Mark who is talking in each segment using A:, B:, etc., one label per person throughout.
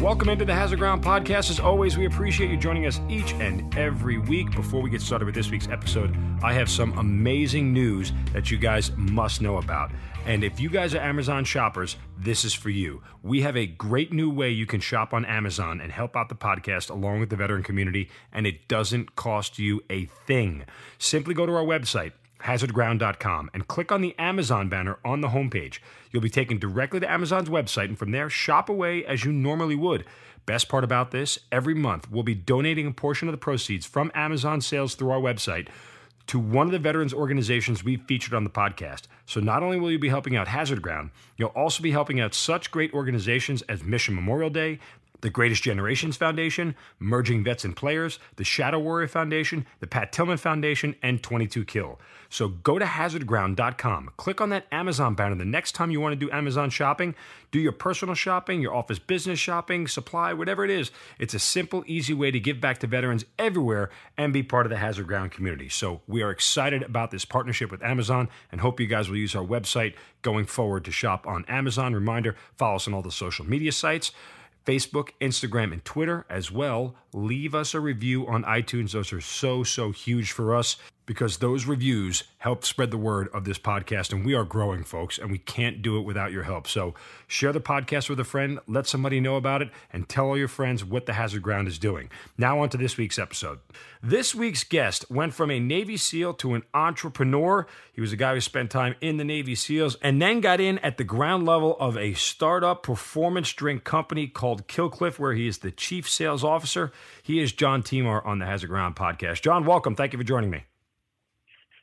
A: Welcome into the Hazard Ground podcast. As always, we appreciate you joining us each and every week. Before we get started with this week's episode, I have some amazing news that you guys must know about. And if you guys are Amazon shoppers, this is for you. We have a great new way you can shop on Amazon and help out the podcast along with the veteran community, and it doesn't cost you a thing. Simply go to our website, hazardground.com and click on the Amazon banner on the homepage. You'll be taken directly to Amazon's website and from there shop away as you normally would. Best part about this, every month we'll be donating a portion of the proceeds from Amazon sales through our website to one of the veterans organizations we've featured on the podcast. So not only will you be helping out Hazard Ground, you'll also be helping out such great organizations as Mission Memorial Day, the Greatest Generations Foundation, Merging Vets and Players, the Shadow Warrior Foundation, the Pat Tillman Foundation, and 22 Kill. So go to hazardground.com, click on that Amazon banner the next time you want to do Amazon shopping. Do your personal shopping, your office business shopping, supply, whatever it is. It's a simple, easy way to give back to veterans everywhere and be part of the Hazard Ground community. So we are excited about this partnership with Amazon and hope you guys will use our website going forward to shop on Amazon. Reminder follow us on all the social media sites. Facebook, Instagram, and Twitter as well. Leave us a review on iTunes. Those are so, so huge for us because those reviews help spread the word of this podcast. And we are growing, folks, and we can't do it without your help. So share the podcast with a friend, let somebody know about it, and tell all your friends what the Hazard Ground is doing. Now, on to this week's episode. This week's guest went from a Navy SEAL to an entrepreneur. He was a guy who spent time in the Navy SEALs and then got in at the ground level of a startup performance drink company called Kill Cliff, where he is the chief sales officer. He is John Timar on the Hazard Ground podcast. John, welcome. Thank you for joining me.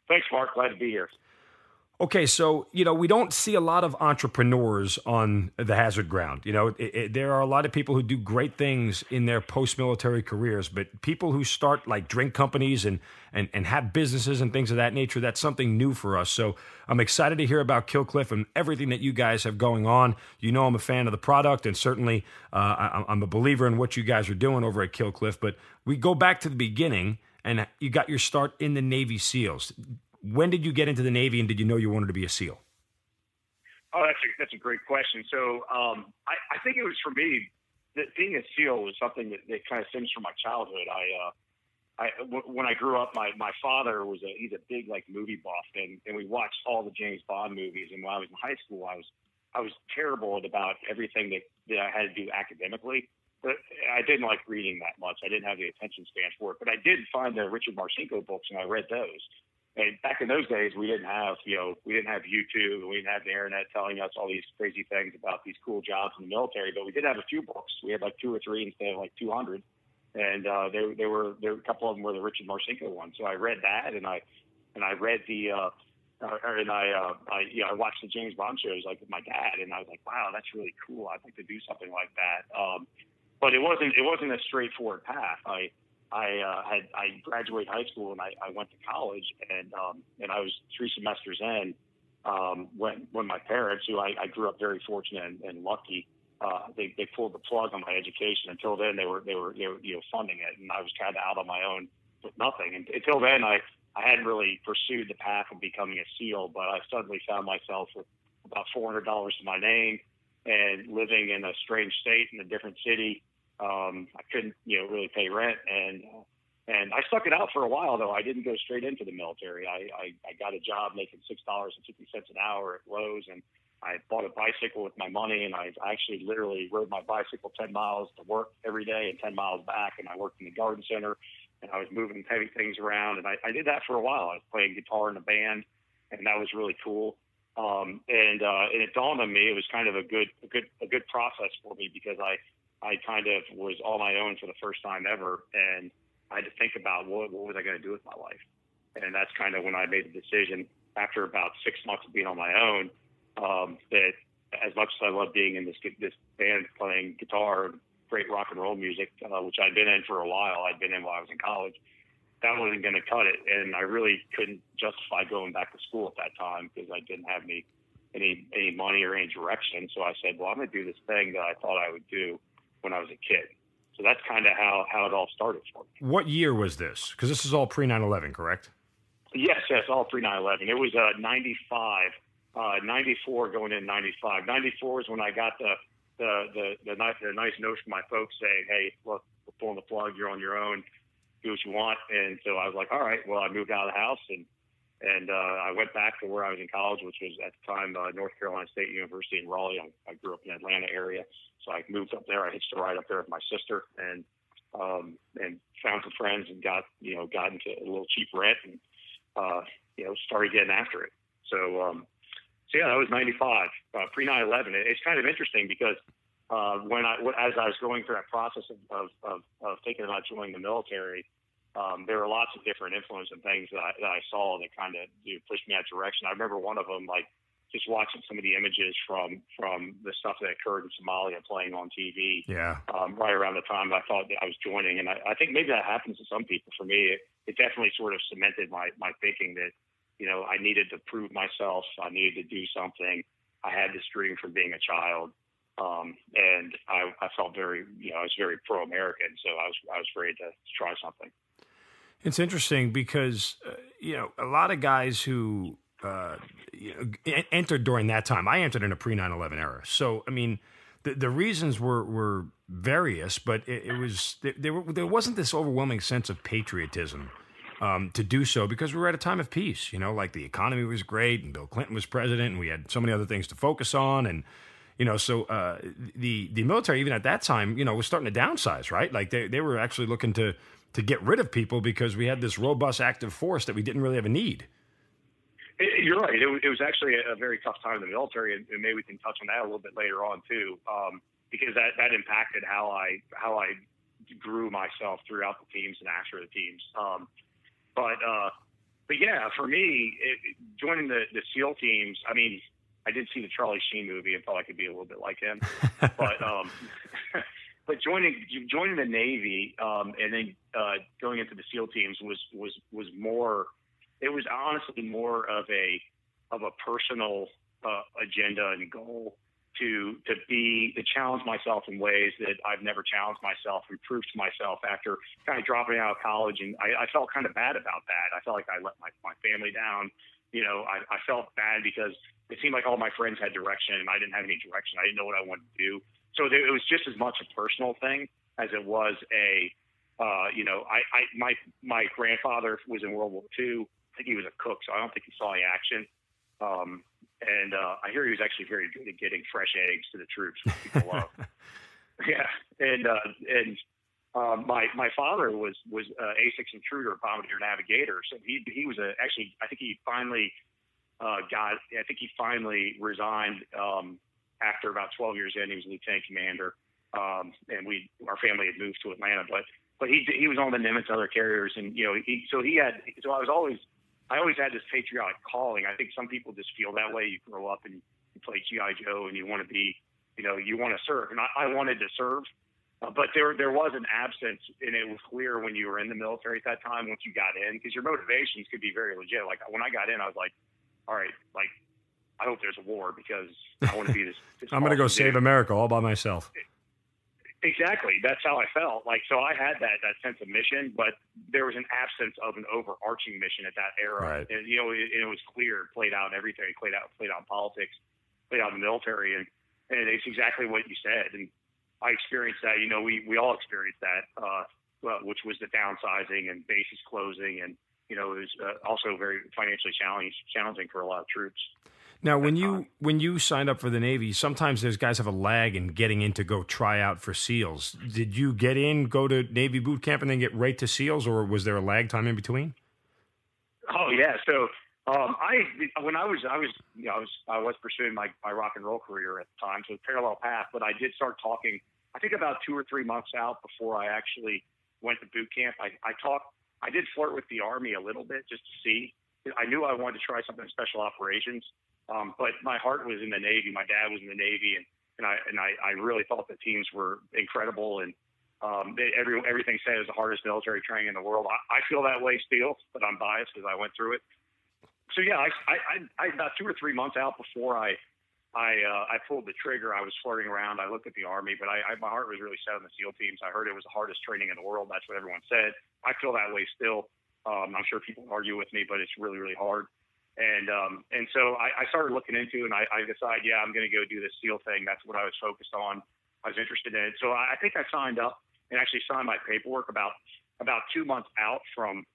B: Thanks, Mark. Glad to be here.
A: Okay, so you know we don't see a lot of entrepreneurs on the hazard ground. You know, it, it, there are a lot of people who do great things in their post-military careers, but people who start like drink companies and and and have businesses and things of that nature, that's something new for us. So I'm excited to hear about Kill Cliff and everything that you guys have going on. You know, I'm a fan of the product, and certainly uh, I, I'm a believer in what you guys are doing over at Kill Cliff. But we go back to the beginning and you got your start in the Navy SEALs. When did you get into the Navy, and did you know you wanted to be a SEAL?
B: Oh, that's a, that's a great question. So um, I, I, think it was for me that being a SEAL was something that, that kind of stems from my childhood. I, uh, I w- when I grew up, my, my father was a he's a big like movie buff, and, and we watched all the James Bond movies. And when I was in high school, I was I was terrible at about everything that, that I had to do academically I didn't like reading that much. I didn't have the attention span for it. But I did find the Richard Marcinko books, and I read those. And back in those days, we didn't have, you know, we didn't have YouTube, and we didn't have the internet telling us all these crazy things about these cool jobs in the military. But we did have a few books. We had like two or three instead of like 200, and uh, they they were there. A couple of them were the Richard Marcinko ones. So I read that, and I and I read the. Uh, uh, and I, uh, I, you know, I watched the James Bond shows like with my dad, and I was like, wow, that's really cool. I'd like to do something like that. Um, but it wasn't it wasn't a straightforward path. I I uh, had I graduated high school and I, I went to college and um, and I was three semesters in um, when when my parents, who I, I grew up very fortunate and, and lucky, uh, they they pulled the plug on my education. Until then, they were they were, they were you know funding it, and I was kind of out on my own with nothing. And until then, I I hadn't really pursued the path of becoming a SEAL, but I suddenly found myself with about four hundred dollars to my name and living in a strange state in a different city um, I couldn't, you know, really pay rent, and and I stuck it out for a while. Though I didn't go straight into the military. I I, I got a job making six dollars and fifty cents an hour at Lowe's, and I bought a bicycle with my money, and I actually literally rode my bicycle ten miles to work every day and ten miles back. And I worked in the garden center, and I was moving heavy things around, and I, I did that for a while. I was playing guitar in a band, and that was really cool. Um, and uh, and it dawned on me it was kind of a good a good a good process for me because I I kind of was all my own for the first time ever, and I had to think about what what was I going to do with my life, and that's kind of when I made the decision after about six months of being on my own um, that as much as I love being in this this band playing guitar great rock and roll music, uh, which I'd been in for a while, I'd been in while I was in college. That wasn't going to cut it, and I really couldn't justify going back to school at that time because I didn't have any any any money or any direction. So I said, well, I'm going to do this thing that I thought I would do when I was a kid. So that's kind of how how it all started for me.
A: What year was this? Because this is all pre 9/11, correct?
B: Yes, yes, all pre 9/11. It was uh, 95, uh, 94 going in 95. 94 is when I got the the the, the, nice, the nice note from my folks saying, "Hey, look, we're pulling the plug. You're on your own. Do what you want." And so I was like, "All right." Well, I moved out of the house and and uh, I went back to where I was in college, which was at the time uh, North Carolina State University in Raleigh. I, I grew up in the Atlanta area, so I moved up there. I hitched a ride up there with my sister, and um, and found some friends and got you know got into a little cheap rent and uh, you know started getting after it. So um, so yeah, that was '95, uh, pre 9/11. It's kind of interesting because uh, when I as I was going through that process of, of, of, of thinking about joining the military um, there were lots of different influences and things that I, that I saw that kind of you know, pushed me that direction. I remember one of them, like just watching some of the images from from the stuff that occurred in Somalia playing on TV.
A: Yeah.
B: Um, right around the time I thought that I was joining, and I, I think maybe that happens to some people. For me, it, it definitely sort of cemented my my thinking that you know I needed to prove myself. I needed to do something. I had this dream from being a child. Um, and I, I felt very, you know, I was very pro-American, so I was I was ready to, try something.
A: It's interesting because uh, you know a lot of guys who uh, you know, entered during that time. I entered in a pre 9/11 era, so I mean the the reasons were were various, but it, it was there, there wasn't this overwhelming sense of patriotism. Um, to do so because we were at a time of peace, you know, like the economy was great and Bill Clinton was president and we had so many other things to focus on and you know, so uh, the the military even at that time, you know, was starting to downsize, right? Like they they were actually looking to to get rid of people because we had this robust active force that we didn't really have a need.
B: You're right. It, it was actually a very tough time in the military, and, maybe we can touch on that a little bit later on too, um, because that, that impacted how I how I grew myself throughout the teams and after the teams. Um, but uh, but yeah, for me, it, joining the the SEAL teams, I mean, I did see the Charlie Sheen movie and thought I could be a little bit like him, but um, but joining joining the Navy um, and then uh, going into the SEAL teams was was was more. It was honestly more of a of a personal uh, agenda and goal to to be to challenge myself in ways that I've never challenged myself and prove to myself after kind of dropping out of college and I, I felt kind of bad about that. I felt like I let my, my family down. You know, I, I felt bad because it seemed like all my friends had direction and I didn't have any direction. I didn't know what I wanted to do so it was just as much a personal thing as it was a, uh, you know, I, I my my grandfather was in World War II. I think he was a cook, so I don't think he saw any action. Um, and uh, I hear he was actually very good at getting fresh eggs to the troops, which people love. yeah, and uh, and um, my my father was was uh, A6 intruder, bombardier navigator. So he he was a actually I think he finally uh, got I think he finally resigned um, after about 12 years in, he was lieutenant commander, um, and we our family had moved to Atlanta. But but he he was on the Nimitz other carriers, and you know he so he had so I was always I always had this patriotic calling. I think some people just feel that way. You grow up and you play GI Joe, and you want to be you know you want to serve, and I, I wanted to serve. Uh, but there there was an absence, and it was clear when you were in the military at that time. Once you got in, because your motivations could be very legit. Like when I got in, I was like, all right, like I hope there's a war because I want to be this. this
A: I'm going to go save America all by myself.
B: Exactly. That's how I felt. Like so, I had that that sense of mission, but there was an absence of an overarching mission at that era.
A: Right.
B: And you know, it, it was clear, played out in everything, played out, played out in politics, played out in the military, and and it's exactly what you said. And I experienced that. You know, we we all experienced that, uh, well, which was the downsizing and bases closing, and you know, it was uh, also very financially challenging challenging for a lot of troops.
A: Now, when you when you signed up for the Navy, sometimes those guys have a lag in getting in to go try out for SEALs. Did you get in, go to Navy boot camp, and then get right to SEALs, or was there a lag time in between?
B: Oh yeah, so um, I when I was I was you know I was I was pursuing my, my rock and roll career at the time, so parallel path. But I did start talking. I think about two or three months out before I actually went to boot camp. I, I talked. I did flirt with the Army a little bit just to see. I knew I wanted to try something in special operations. Um, but my heart was in the Navy. My dad was in the Navy, and and I and I, I really thought the teams were incredible, and um, they, every everything said is the hardest military training in the world. I, I feel that way still, but I'm biased because I went through it. so yeah, I, I, I, about two or three months out before I, I, uh, I pulled the trigger. I was flirting around. I looked at the army, but I, I, my heart was really set on the SEAL teams. I heard it was the hardest training in the world. That's what everyone said. I feel that way still. Um, I'm sure people argue with me, but it's really, really hard. And um, and so I, I started looking into, and I, I decided, yeah, I'm going to go do this SEAL thing. That's what I was focused on. I was interested in it. So I, I think I signed up and actually signed my paperwork about about two months out from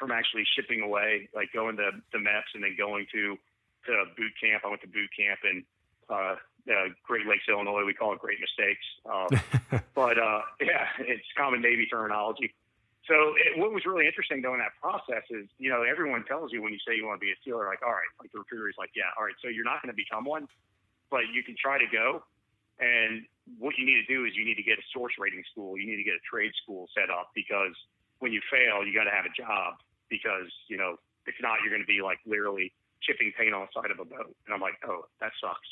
B: from actually shipping away, like going to the MEPS and then going to to boot camp. I went to boot camp in uh, uh, Great Lakes, Illinois. We call it Great Mistakes, um, but uh, yeah, it's common Navy terminology. So it, what was really interesting though in that process is, you know, everyone tells you when you say you want to be a SEAL, like, all right, like the recruiter is like, yeah, all right, so you're not going to become one, but you can try to go. And what you need to do is you need to get a source rating school. You need to get a trade school set up because when you fail, you got to have a job because, you know, if not, you're going to be like literally chipping paint on the side of a boat. And I'm like, oh, that sucks.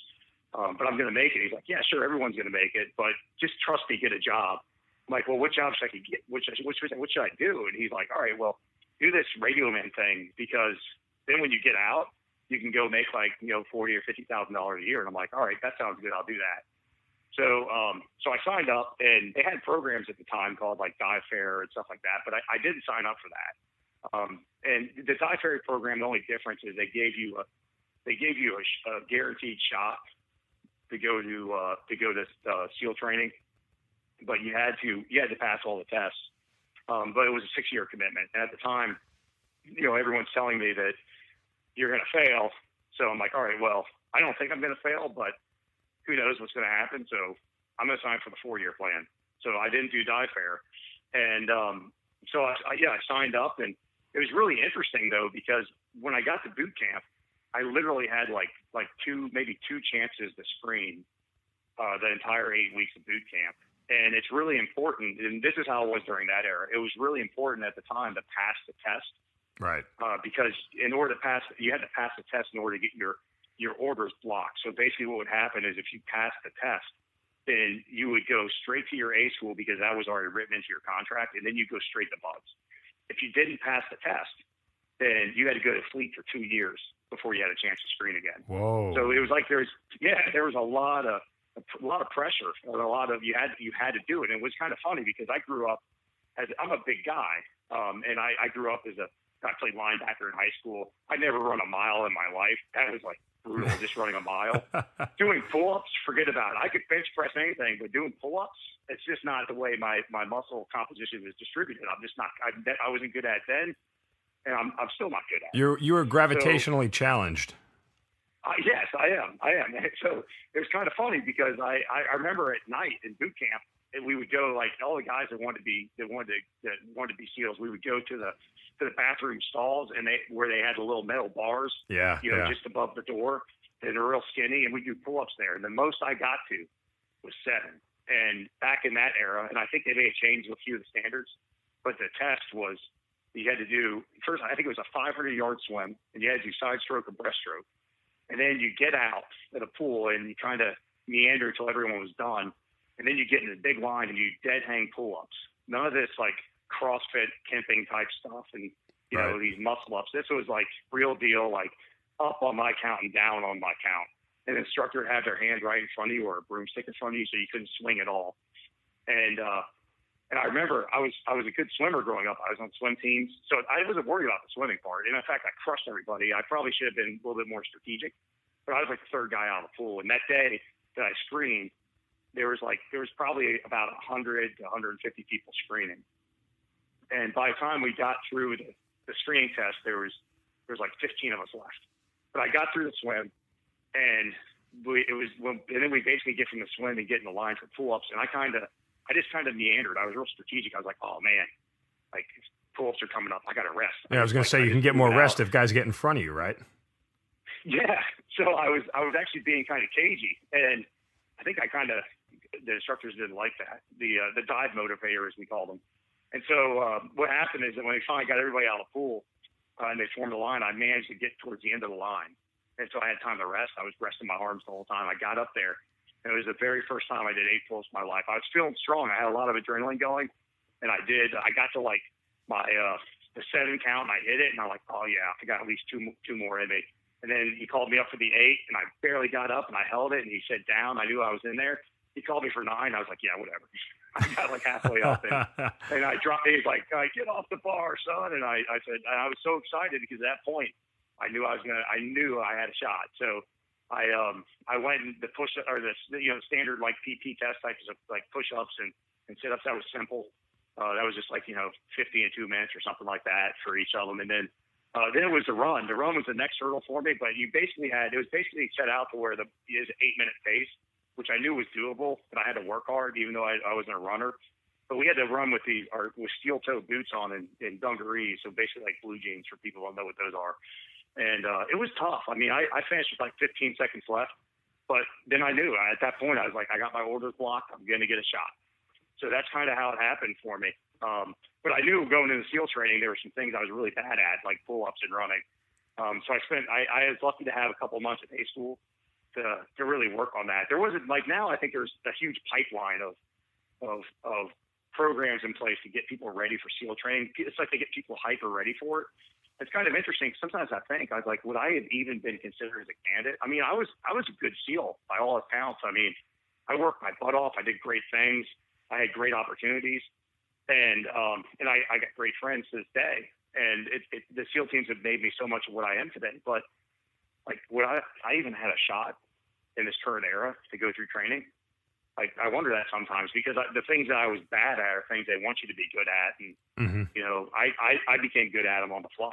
B: Um, but I'm going to make it. He's like, yeah, sure, everyone's going to make it, but just trust me, get a job. I'm like, well, what jobs should I get? Which, which, what should I do? And he's like, all right, well, do this radio man thing because then when you get out, you can go make like you know forty or fifty thousand dollars a year. And I'm like, all right, that sounds good. I'll do that. So, um, so I signed up, and they had programs at the time called like Dive Fair and stuff like that. But I, I didn't sign up for that. Um, and the Dive Fair program, the only difference is they gave you a they gave you a, a guaranteed shot to go to uh, to go to uh, SEAL training but you had to you had to pass all the tests. Um, but it was a six year commitment. And at the time, you know, everyone's telling me that you're going to fail. So I'm like, all right, well, I don't think I'm going to fail, but who knows what's going to happen. So I'm going to sign for the four year plan. So I didn't do dive fair. And um, so I, I, yeah, I signed up and it was really interesting though, because when I got to boot camp, I literally had like, like two, maybe two chances to screen uh, the entire eight weeks of boot camp. And it's really important, and this is how it was during that era. It was really important at the time to pass the test,
A: right?
B: Uh, because in order to pass, you had to pass the test in order to get your your orders blocked. So basically, what would happen is if you passed the test, then you would go straight to your A school because that was already written into your contract, and then you go straight to BUD/S. If you didn't pass the test, then you had to go to fleet for two years before you had a chance to screen again.
A: Whoa!
B: So it was like there's yeah, there was a lot of a lot of pressure and a lot of you had you had to do it. And it was kind of funny because I grew up as I'm a big guy, um, and I, I grew up as a I played linebacker in high school. I never run a mile in my life. That was like brutal, just running a mile. doing pull-ups, forget about it. I could bench press anything, but doing pull-ups, it's just not the way my my muscle composition is distributed. I'm just not. I, I wasn't good at then, and I'm I'm still not good at.
A: You're you were gravitationally so, challenged.
B: Uh, yes, I am. I am. So it was kind of funny because I, I, remember at night in boot camp, and we would go like all the guys that wanted to be that wanted to that wanted to be SEALs. We would go to the to the bathroom stalls and they where they had the little metal bars.
A: Yeah,
B: you know,
A: yeah.
B: just above the door. And they're real skinny, and we do pull ups there. And the most I got to was seven. And back in that era, and I think they may have changed a few of the standards, but the test was you had to do first. I think it was a 500 yard swim, and you had to do side stroke or breaststroke and then you get out at a pool and you kind of meander until everyone was done, and then you get in a big line and you dead hang pull ups. None of this like CrossFit kipping type stuff and you right. know these muscle ups. This was like real deal, like up on my count and down on my count. An instructor had their hand right in front of you or a broomstick in front of you, so you couldn't swing at all. And uh, and I remember I was I was a good swimmer growing up. I was on swim teams, so I wasn't worried about the swimming part. And in fact, I crushed everybody. I probably should have been a little bit more strategic, but I was like the third guy out of the pool. And that day that I screened, there was like there was probably about 100 to 150 people screening. And by the time we got through the, the screening test, there was there was like 15 of us left. But I got through the swim, and we, it was when, and then we basically get from the swim and get in the line for pull ups. And I kind of I just kind of meandered. I was real strategic. I was like, oh man, like pull-ups are coming up. I got to rest.
A: Yeah, I was going
B: to
A: say you can get more rest if guys get in front of you, right?
B: Yeah. So I was I was actually being kind of cagey, and I think I kind of the instructors didn't like that. The uh, the dive motivator, as we call them. And so uh, what happened is that when they finally got everybody out of the pool uh, and they formed a line, I managed to get towards the end of the line. And so I had time to rest. I was resting my arms the whole time. I got up there And it was the very first time I did eight pulls in my life. I was feeling strong. I had a lot of adrenaline going, and I did. I got to like my uh, the seven count and I hit it and I'm like, oh yeah, I got at least two two more in me. And then he called me up for the eight and I barely got up and I held it and he said down. I knew I was in there. He called me for nine. I was like, yeah, whatever. I got like halfway up and, and I dropped. He's like, I get off the bar, son. And I, I said, I was so excited because at that point I knew I was gonna. I knew I had a shot. So I um I went and the push or the you know standard like PT test types of like push ups and and sit ups. That was simple. Uh, that was just like you know 50 and two minutes or something like that for each of them. And then uh, then it was the run. The run was the next hurdle for me. But you basically had it was basically set out to where the is eight minute pace, which I knew was doable. But I had to work hard, even though I, I wasn't a runner. But we had to run with these our with steel toe boots on and, and dungarees, so basically like blue jeans for people who don't know what those are and uh, it was tough. I mean, I, I finished with like 15 seconds left, but then I knew at that point I was like, I got my orders blocked. I'm going to get a shot. So that's kind of how it happened for me. Um, but I knew going into SEAL training, there were some things I was really bad at, like pull ups and running. Um, so I spent, I, I was lucky to have a couple months at A school to, to really work on that. There wasn't like now, I think there's a huge pipeline of, of, of programs in place to get people ready for SEAL training. It's like they get people hyper ready for it it's kind of interesting. Sometimes I think I was like, would I have even been considered as a candidate? I mean, I was I was a good SEAL by all accounts. I mean, I worked my butt off. I did great things. I had great opportunities, and um, and I, I got great friends to this day. And it, it, the SEAL teams have made me so much of what I am today. But like, would I I even had a shot in this current era to go through training? Like, I wonder that sometimes because I, the things that I was bad at are things they want you to be good at, and mm-hmm. you know, I, I I became good at them on the fly.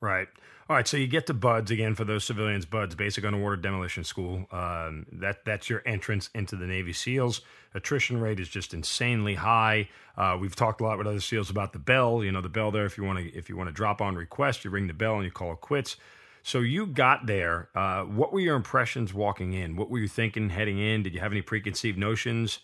A: Right. All right. So you get to BUD/S again for those civilians. BUD/S, Basic Underwater Demolition School. Um, that that's your entrance into the Navy SEALs. Attrition rate is just insanely high. Uh, we've talked a lot with other SEALs about the bell. You know the bell there. If you want to if you want to drop on request, you ring the bell and you call it quits. So you got there. Uh, what were your impressions walking in? What were you thinking heading in? Did you have any preconceived notions?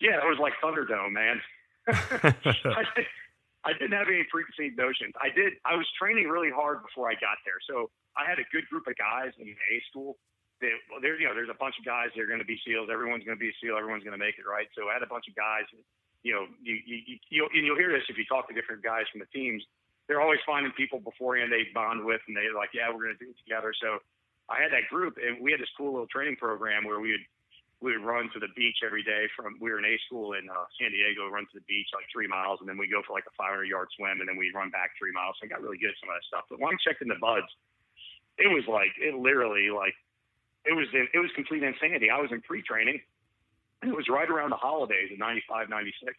B: Yeah, it was like Thunderdome, man. I didn't have any preconceived notions. I did. I was training really hard before I got there, so I had a good group of guys in A school. That, well, there, you know, there's a bunch of guys that are going to be SEALs. Everyone's going to be a SEAL. Everyone's going to make it, right? So I had a bunch of guys. You know, you, you, you and you'll hear this if you talk to different guys from the teams. They're always finding people beforehand they bond with, and they're like, "Yeah, we're going to do it together." So I had that group, and we had this cool little training program where we would we would run to the beach every day from we were in A school in uh, San Diego, run to the beach like three miles, and then we go for like a 500 yard swim, and then we'd run back three miles. So I got really good at some of that stuff. But when I checked in the BUD/S, it was like it literally like it was in, it was complete insanity. I was in pre training, and it was right around the holidays in '95, '96.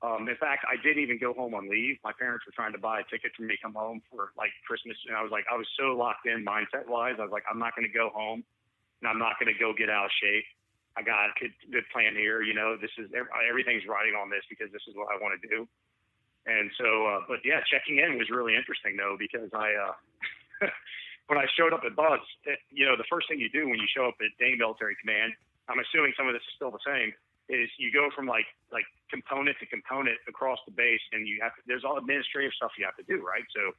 B: Um, in fact, I didn't even go home on leave. My parents were trying to buy a ticket for me to come home for like Christmas, and I was like, I was so locked in mindset wise. I was like, I'm not going to go home, and I'm not going to go get out of shape I got a good, plan here. You know, this is everything's riding on this because this is what I want to do. And so, uh, but yeah, checking in was really interesting though because I, uh, when I showed up at BUD/S, you know, the first thing you do when you show up at Dane Military Command, I'm assuming some of this is still the same, is you go from like like component to component across the base, and you have to, there's all administrative stuff you have to do, right? So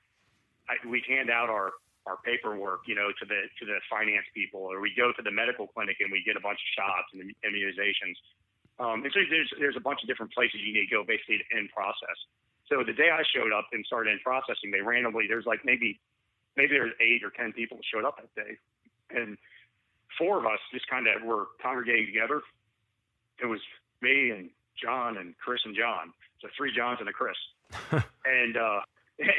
B: I, we hand out our our paperwork, you know, to the to the finance people, or we go to the medical clinic and we get a bunch of shots and immunizations. Um, and so there's there's a bunch of different places you need to go basically to end process. So the day I showed up and started in processing, they randomly there's like maybe maybe there's eight or ten people that showed up that day, and four of us just kind of were congregating together. It was me and John and Chris and John, so three Johns and a Chris, and. uh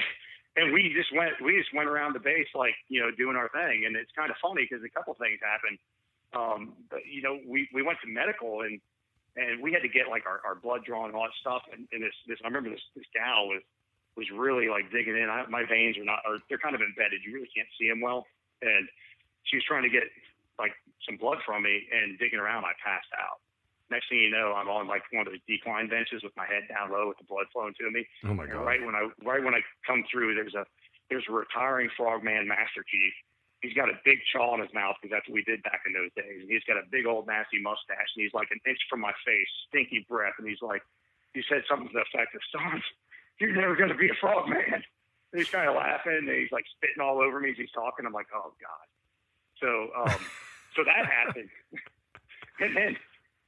B: and we just went we just went around the base like you know doing our thing. And it's kind of funny because a couple things happened. Um but you know we we went to medical and and we had to get like our, our blood drawn and all that stuff. And, and this this i remember this this gal was was really like digging in. I, my veins are not or they're kind of embedded. You really can't see them well. And she was trying to get like some blood from me and digging around. I passed out Next thing you know, I'm on like one of those decline benches with my head down low with the blood flowing to me.
A: Oh my god!
B: right when I right when I come through, there's a there's a retiring frogman master chief. He's got a big chaw in his mouth because that's what we did back in those days. And he's got a big old nasty mustache, and he's like an inch from my face, stinky breath, and he's like, he said something to the effect of, "Son, you're never going to be a frogman." And he's kind of laughing, and he's like spitting all over me as he's talking. I'm like, "Oh God!" So, um, so that happened, and then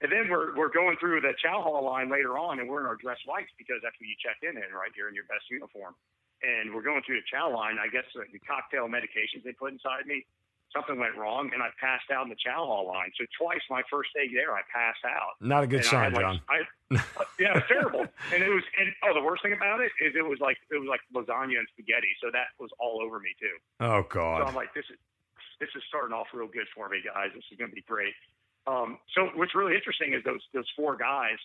B: And then we're we're going through the chow hall line later on, and we're in our dress whites because that's when you check in in right here in your best uniform. And we're going through the chow line. I guess the cocktail medications they put inside me something went wrong and I passed out in the chow hall line. So twice my first day there, I passed out.
A: Not a good
B: and
A: sign,
B: like,
A: John.
B: I, yeah, it was terrible. And it was, and oh, the worst thing about it is it was like it was like lasagna and spaghetti. So that was all over me too.
A: Oh God.
B: So I'm like, this is this is starting off real good for me, guys. This is going to be great. Um, so what's really interesting is those those four guys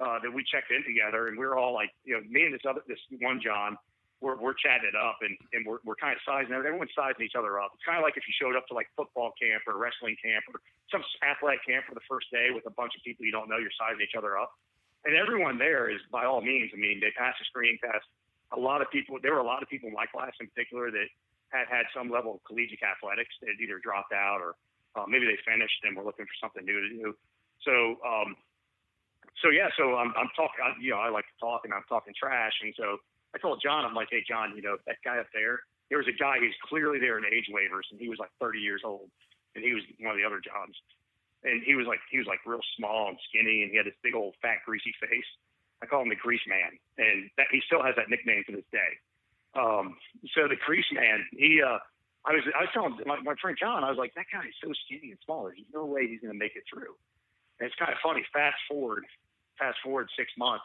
B: uh, that we checked in together, and we are all like, you know, me and this other this one John, we're we're chatting up, and and we're we're kind of sizing everyone's sizing each other up. It's kind of like if you showed up to like football camp or wrestling camp or some athletic camp for the first day with a bunch of people you don't know, you're sizing each other up, and everyone there is by all means. I mean, they passed the screening test. A lot of people, there were a lot of people in my class in particular that had had some level of collegiate athletics. They had either dropped out or uh, maybe they finished and we're looking for something new to do. So, um, so yeah, so I'm, I'm talking, you know, I like to talk and I'm talking trash. And so I told John, I'm like, hey, John, you know, that guy up there, there was a guy who's clearly there in age waivers and he was like 30 years old and he was one of the other Johns. And he was like, he was like real small and skinny and he had this big old fat greasy face. I call him the grease man. And that, he still has that nickname to this day. Um, so the grease man, he, uh, I was, I was telling my, my friend John, I was like, that guy is so skinny and small. There's no way he's going to make it through. And it's kind of funny. Fast forward, fast forward six months,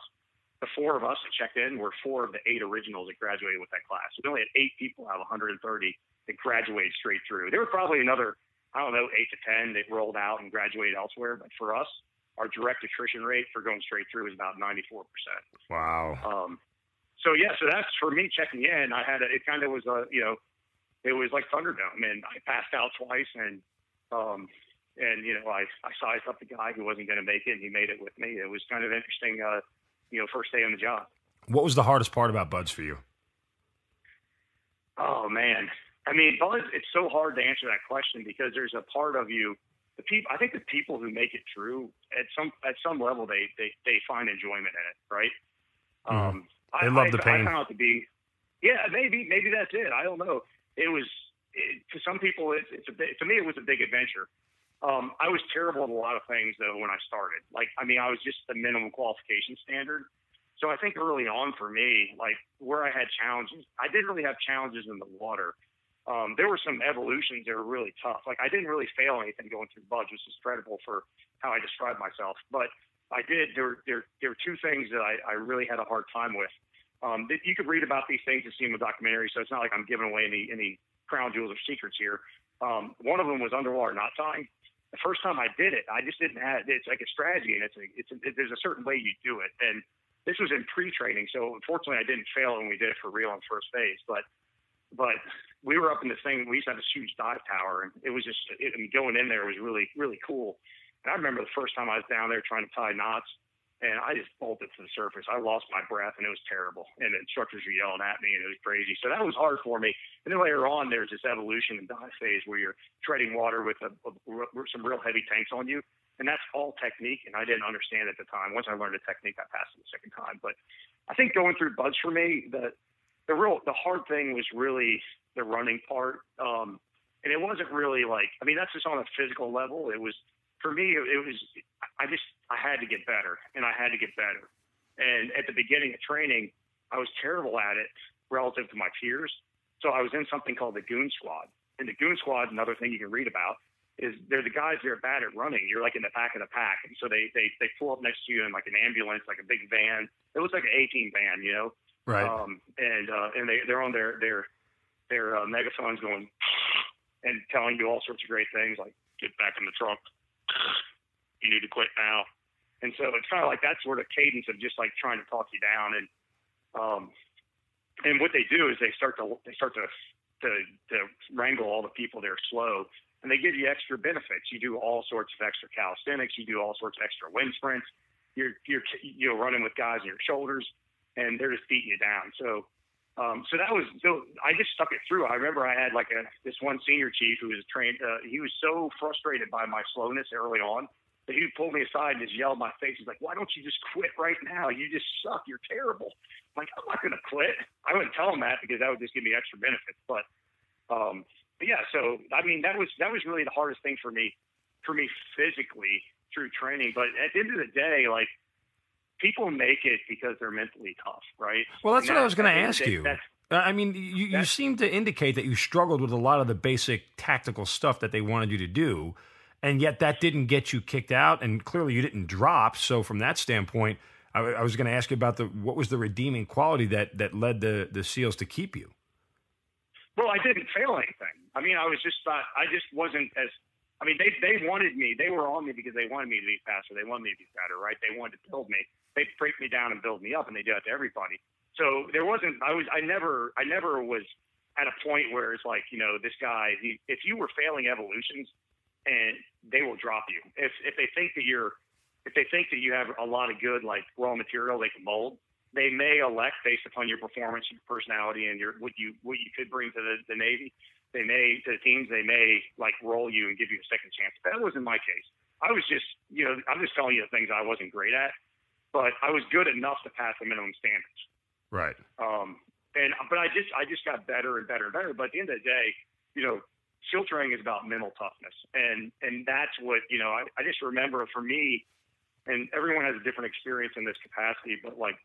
B: the four of us that checked in were four of the eight originals that graduated with that class. We only had eight people out of 130 that graduated straight through. There were probably another, I don't know, eight to 10 that rolled out and graduated elsewhere. But for us, our direct attrition rate for going straight through is about 94%.
A: Wow.
B: Um, so yeah, so that's for me checking in. I had a, it kind of was a you know, it was like Thunderdome, and I passed out twice, and um, and you know I I sized up the guy who wasn't going to make it, and he made it with me. It was kind of interesting, uh, you know, first day on the job.
A: What was the hardest part about BUD/S for you?
B: Oh man, I mean, BUD/S, it's so hard to answer that question because there's a part of you. The people, I think, the people who make it through at some at some level, they they they find enjoyment in it, right?
A: Mhm.
B: Um,
A: They
B: I,
A: love
B: I,
A: the pain.
B: I found it to be, yeah, maybe maybe that's it. I don't know. It was it, to some people, it's, it's a big, to me, it was a big adventure. Um, I was terrible at a lot of things though when I started. Like, I mean, I was just the minimum qualification standard. So I think early on for me, like where I had challenges, I didn't really have challenges in the water. Um, there were some evolutions that were really tough. Like I didn't really fail anything going through the BUD/S, which is credible for how I describe myself. But I did. There, there, there were two things that I, I really had a hard time with. Um, you could read about these things and see them in documentaries, so it's not like I'm giving away any any crown jewels or secrets here. Um, one of them was underwater knot tying. The first time I did it, I just didn't have. It's like a strategy, and it's a, it's a, there's a certain way you do it. And this was in pre-training, so unfortunately, I didn't fail when we did it for real on first phase. But but we were up in this thing. We used to have this huge dive tower, and it was just it, I mean, going in there was really really cool. And I remember the first time I was down there trying to tie knots, and I just bolted to the surface. I lost my breath, and it was terrible. And the instructors were yelling at me, and it was crazy. So that was hard for me. And then later on, there's this evolution and dive phase where you're treading water with a, a, some real heavy tanks on you, and that's all technique. And I didn't understand at the time. Once I learned the technique, I passed it the second time. But I think going through BUD/S for me, the the real the hard thing was really the running part. Um, and it wasn't really like I mean that's just on a physical level. It was for me. It, was I just I had to get better, and I had to get better. And at the beginning of training, I was terrible at it relative to my peers. So I was in something called the Goon Squad. And the Goon Squad, another thing you can read about, is they're the guys that are bad at running. You're like in the back of the pack, and so they they they pull up next to you in like an ambulance, like a big van. It looks like an 18 van, you know.
A: Right.
B: Um, and uh, and they they're on their their their uh, megaphones going and telling you all sorts of great things like get back in the trunk, you need to quit now. And so it's kind of like that sort of cadence of just like trying to talk you down and um and what they do is they start to they start to to, to wrangle all the people that are slow and they give you extra benefits. You do all sorts of extra calisthenics, you do all sorts of extra wind sprints. You're you're you're running with guys on your shoulders and they're just beating you down. So um, so that was so I just stuck it through. I remember I had like a this one senior chief who was trained. Uh, he was so frustrated by my slowness early on that he pulled me aside and just yelled in my face. He's like, "Why don't you just quit right now? You just suck. You're terrible." I'm like, I'm not to quit. I wouldn't tell him that because that would just give me extra benefits. But, um, but yeah, so I mean, that was that was really the hardest thing for me, for me physically through training. But at the end of the day, like people make it because they're mentally tough, right?
A: Well, that's
B: And
A: what I was going to
B: at the end of
A: ask you. I mean, you, you seem to indicate that you struggled with a lot of the basic tactical stuff that they wanted you to do, and yet that didn't get you kicked out, and clearly you didn't drop. So, from that standpoint, I, I was going to ask you about the what was the redeeming quality that that led the the SEALs to keep you.
B: Well, I didn't fail anything. I mean, I was just not. I just wasn't as. I mean, they they wanted me. They were on me because they wanted me to be faster. They wanted me to be better, right? They wanted to build me. They break me down and build me up, and they do that to everybody. So there wasn't. I was. I never. I never was at a point where it's like, you know, this guy. He, if you were failing evolutions, and they will drop you. If if they think that you're, if they think that you have a lot of good like raw material they can mold, they may elect based upon your performance, your personality, and your what you what you could bring to the, the Navy. They may to the teams. They may like roll you and give you a second chance. That wasn't my case. I was just you know I'm just telling you the things I wasn't great at, but I was good enough to pass the minimum standards.
A: Right.
B: Um, and but I just I just got better and better and better. But at the end of the day, you know, filtering is about mental toughness, and and that's what you know. I, I just remember for me, and everyone has a different experience in this capacity, but like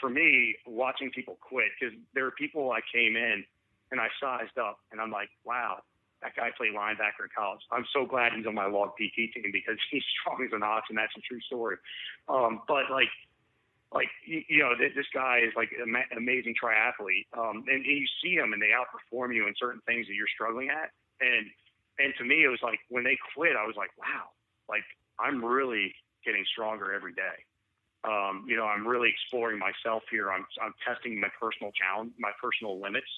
B: for me, watching people quit because there are people I came in and I sized up, and I'm like, wow. That guy played linebacker in college. I'm so glad he's on my log PT team because he's strong as an ox, and that's a true story. Um, but like, like you, know, th- this guy is like an ama- amazing triathlete, um, and, and you see him, and they outperform you in certain things that you're struggling at. And and to me, it was like when they quit, I was like, wow, like I'm really getting stronger every day. Um, you know, I'm really exploring myself here. I'm I'm testing my personal challenge, my personal limits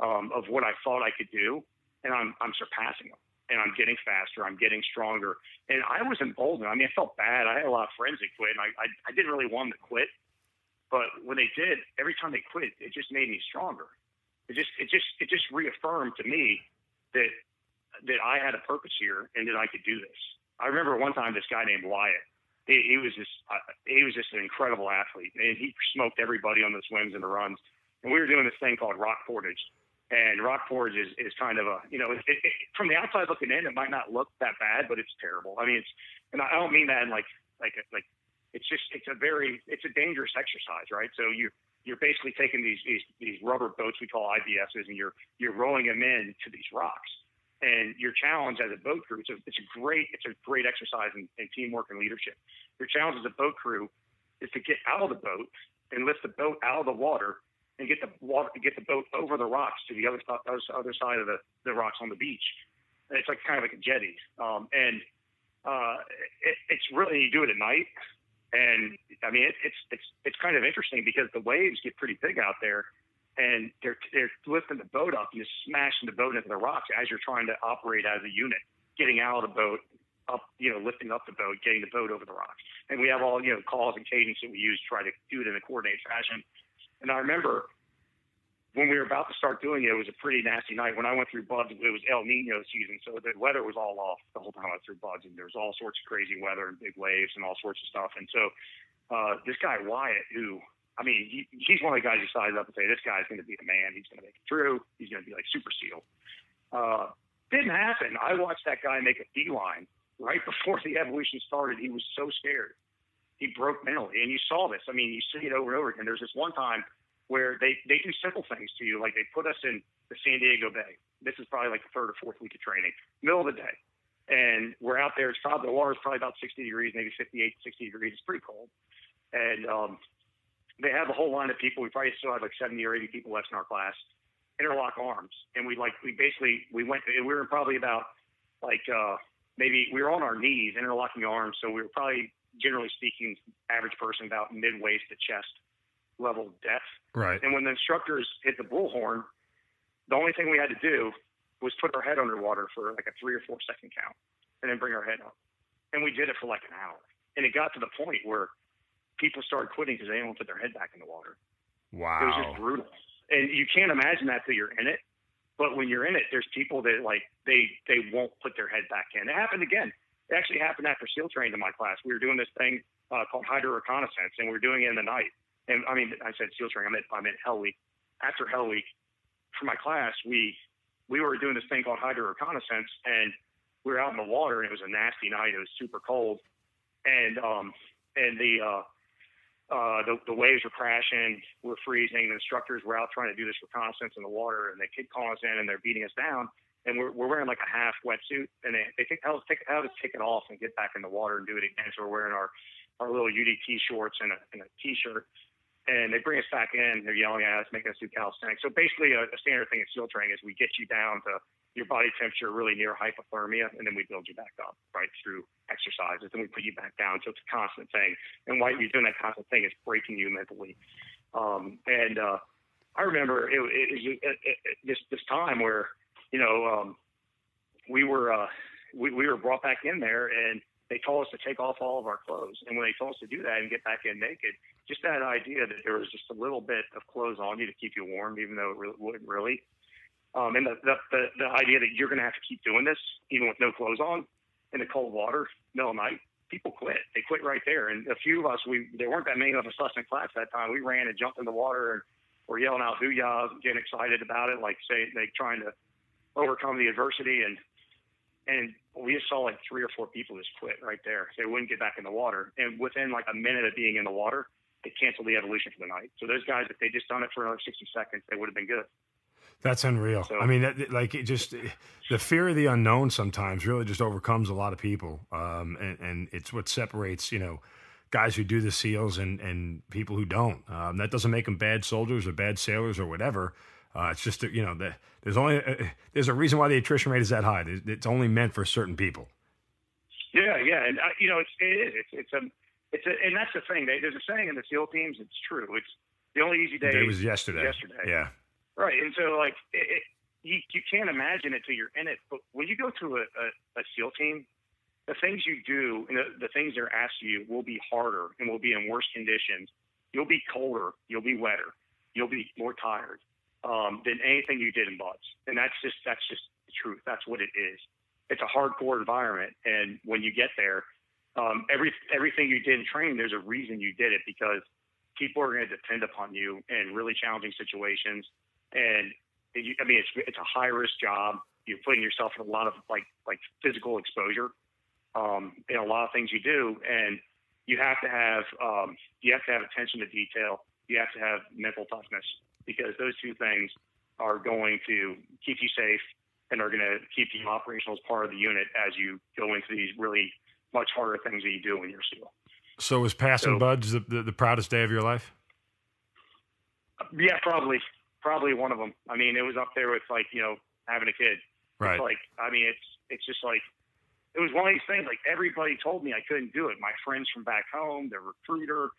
B: um, of what I thought I could do, and I'm I'm surpassing them. And I'm getting faster. I'm getting stronger. And I was emboldened. I mean, I felt bad. I had a lot of friends that quit, and I, I, I didn't really want them to quit. But when they did, every time they quit, it just made me stronger. It just it just it just reaffirmed to me that that I had a purpose here and that I could do this. I remember one time this guy named Wyatt. He, he was just uh, he was just an incredible athlete, and he smoked everybody on the swims and the runs. And we were doing this thing called rock portage, and rock portage is, is kind of a you know it, it, it, from the outside looking in, it might not look that bad, but it's terrible. I mean, it's and I don't mean that in like like like it's just it's a very it's a dangerous exercise, right? So you you're basically taking these these these rubber boats we call IBSs, and you're you're rolling them in to these rocks. And your challenge as a boat crew, it's a, it's a great it's a great exercise in, in teamwork and leadership. Your challenge as a boat crew is to get out of the boat and lift the boat out of the water and get the water get the boat over the rocks to the other other, side of the, the rocks on the beach. And it's like kind of like a jetty. Um, and uh, it, it's really you do it at night, and I mean it, it's it's it's kind of interesting because the waves get pretty big out there, and they're they're lifting the boat up and just smashing the boat into the rocks as you're trying to operate as a unit, getting out of the boat, up you know lifting up the boat, getting the boat over the rocks, and we have all you know calls and cadence that we use to try to do it in a coordinated fashion. And I remember when we were about to start doing it, it was a pretty nasty night. When I went through BUD/S, it was El Nino season, so the weather was all off the whole time I went through BUD/S, and there was all sorts of crazy weather and big waves and all sorts of stuff. And so uh, this guy Wyatt, who I mean, he, he's one of the guys who sized up and say this guy's going to be the man. He's going to make it through. He's going to be like super seal. Uh, didn't happen. I watched that guy make a beeline right before the evolution started. He was so scared. He broke mentally, and you saw this. I mean, you see it over and over again. There's this one time where they they do simple things to you, like they put us in the San Diego Bay. This is probably like the third or fourth week of training, middle of the day, and we're out there. It's probably the water's probably about 60 degrees, maybe 58, 60 degrees. It's pretty cold, and um, they have a whole line of people. We probably still have like 70 or 80 people left in our class. Interlock arms, and we like we basically we went. We were probably about like uh, maybe we were on our knees, interlocking arms. So we were probably generally speaking, average person about mid waist to chest level depth.
A: Right.
B: And when the instructors hit the bullhorn, the only thing we had to do was put our head underwater for like a three or four second count and then bring our head up. And we did it for like an hour. And it got to the point where people started quitting because they didn't want to put their head back in the water.
A: Wow.
B: It was just brutal. And you can't imagine that till you're in it. But when you're in it, there's people that like they they won't put their head back in. It happened again. It actually happened after SEAL training in my class. We were doing this thing uh, called hydro reconnaissance, and we were doing it in the night and I mean, I said SEAL training. I meant I meant Hell Week. After Hell Week, for my class, we we were doing this thing called hydro reconnaissance, and we were out in the water, and it was a nasty night. It was super cold, and um, and the uh, uh, the, the waves were crashing, we're freezing. The instructors were out trying to do this reconnaissance in the water, and they keep calling us in, and they're beating us down. And we're, we're wearing like a half wetsuit, and they, they think, "Hell, take, how to take it off and get back in the water and do it again." So we're wearing our our little UDT shorts and a, and a t-shirt, and they bring us back in. They're yelling at us, making us do calisthenics. So basically, a, a standard thing in SEAL training is we get you down to your body temperature really near hypothermia, and then we build you back up, right, through exercises. and we put you back down. So it's a constant thing. And why you're doing that constant thing, is breaking you mentally. Um, and uh, I remember it, it, it, it, this this time where, you know, um, we were uh, we, we were brought back in there, and they told us to take off all of our clothes. And when they told us to do that and get back in naked, just that idea that there was just a little bit of clothes on you to keep you warm, even though it really, wouldn't really um, and the, the, the, the idea that you're going to have to keep doing this, even with no clothes on, in the cold water, middle of night, people quit. They quit right there. And a few of us, we there weren't that many of us less in class that time. We ran and jumped in the water and were yelling out "Booyah!" getting excited about it, like saying like trying to overcome the adversity. And and we just saw like three or four people just quit right there. They wouldn't get back in the water. And within like a minute of being in the water, they canceled the evolution for the night. So those guys, if they just done it for another 60 seconds, they would have been good.
A: That's unreal. So, I mean, that, like it just the fear of the unknown sometimes really just overcomes a lot of people, um, and, and, it's what separates you know guys who do the seals and and people who don't. Um, that doesn't make them bad soldiers or bad sailors or whatever. Uh, it's just you know the, there's only uh, there's a reason why the attrition rate is that high. It's only meant for certain people.
B: Yeah, yeah, and uh, you know it's it is it's it's a it's a and that's the thing. There's a saying in the SEAL teams. It's true. It's the only easy day.
A: It was yesterday.
B: Yesterday.
A: Yeah.
B: Right, and so like it, it, you you can't imagine it till you're in it. But when you go to a, a, a SEAL team, the things you do and the, the things they're asked you will be harder and will be in worse conditions. You'll be colder, you'll be wetter, you'll be more tired um, than anything you did in BUD/S, and that's just that's just the truth. That's what it is. It's a hardcore environment, and when you get there, um, every everything you did in training, there's a reason you did it because people are going to depend upon you in really challenging situations and you, I mean, it's it's a high risk job. You're putting yourself in a lot of like like physical exposure um, in a lot of things you do, and you have to have um, you have to have attention to detail. You have to have mental toughness because those two things are going to keep you safe and are going to keep you operational as part of the unit as you go into these really much harder things that you do when you're SEAL.
A: So, was passing so, BUD/S the, the, the proudest day of your life?
B: Yeah, probably probably one of them. I mean, it was up there with like you know having a kid.
A: Right.
B: It's like I mean, it's it's just like it was one of these things. Like everybody told me I couldn't do it. My friends from back home, the recruiter,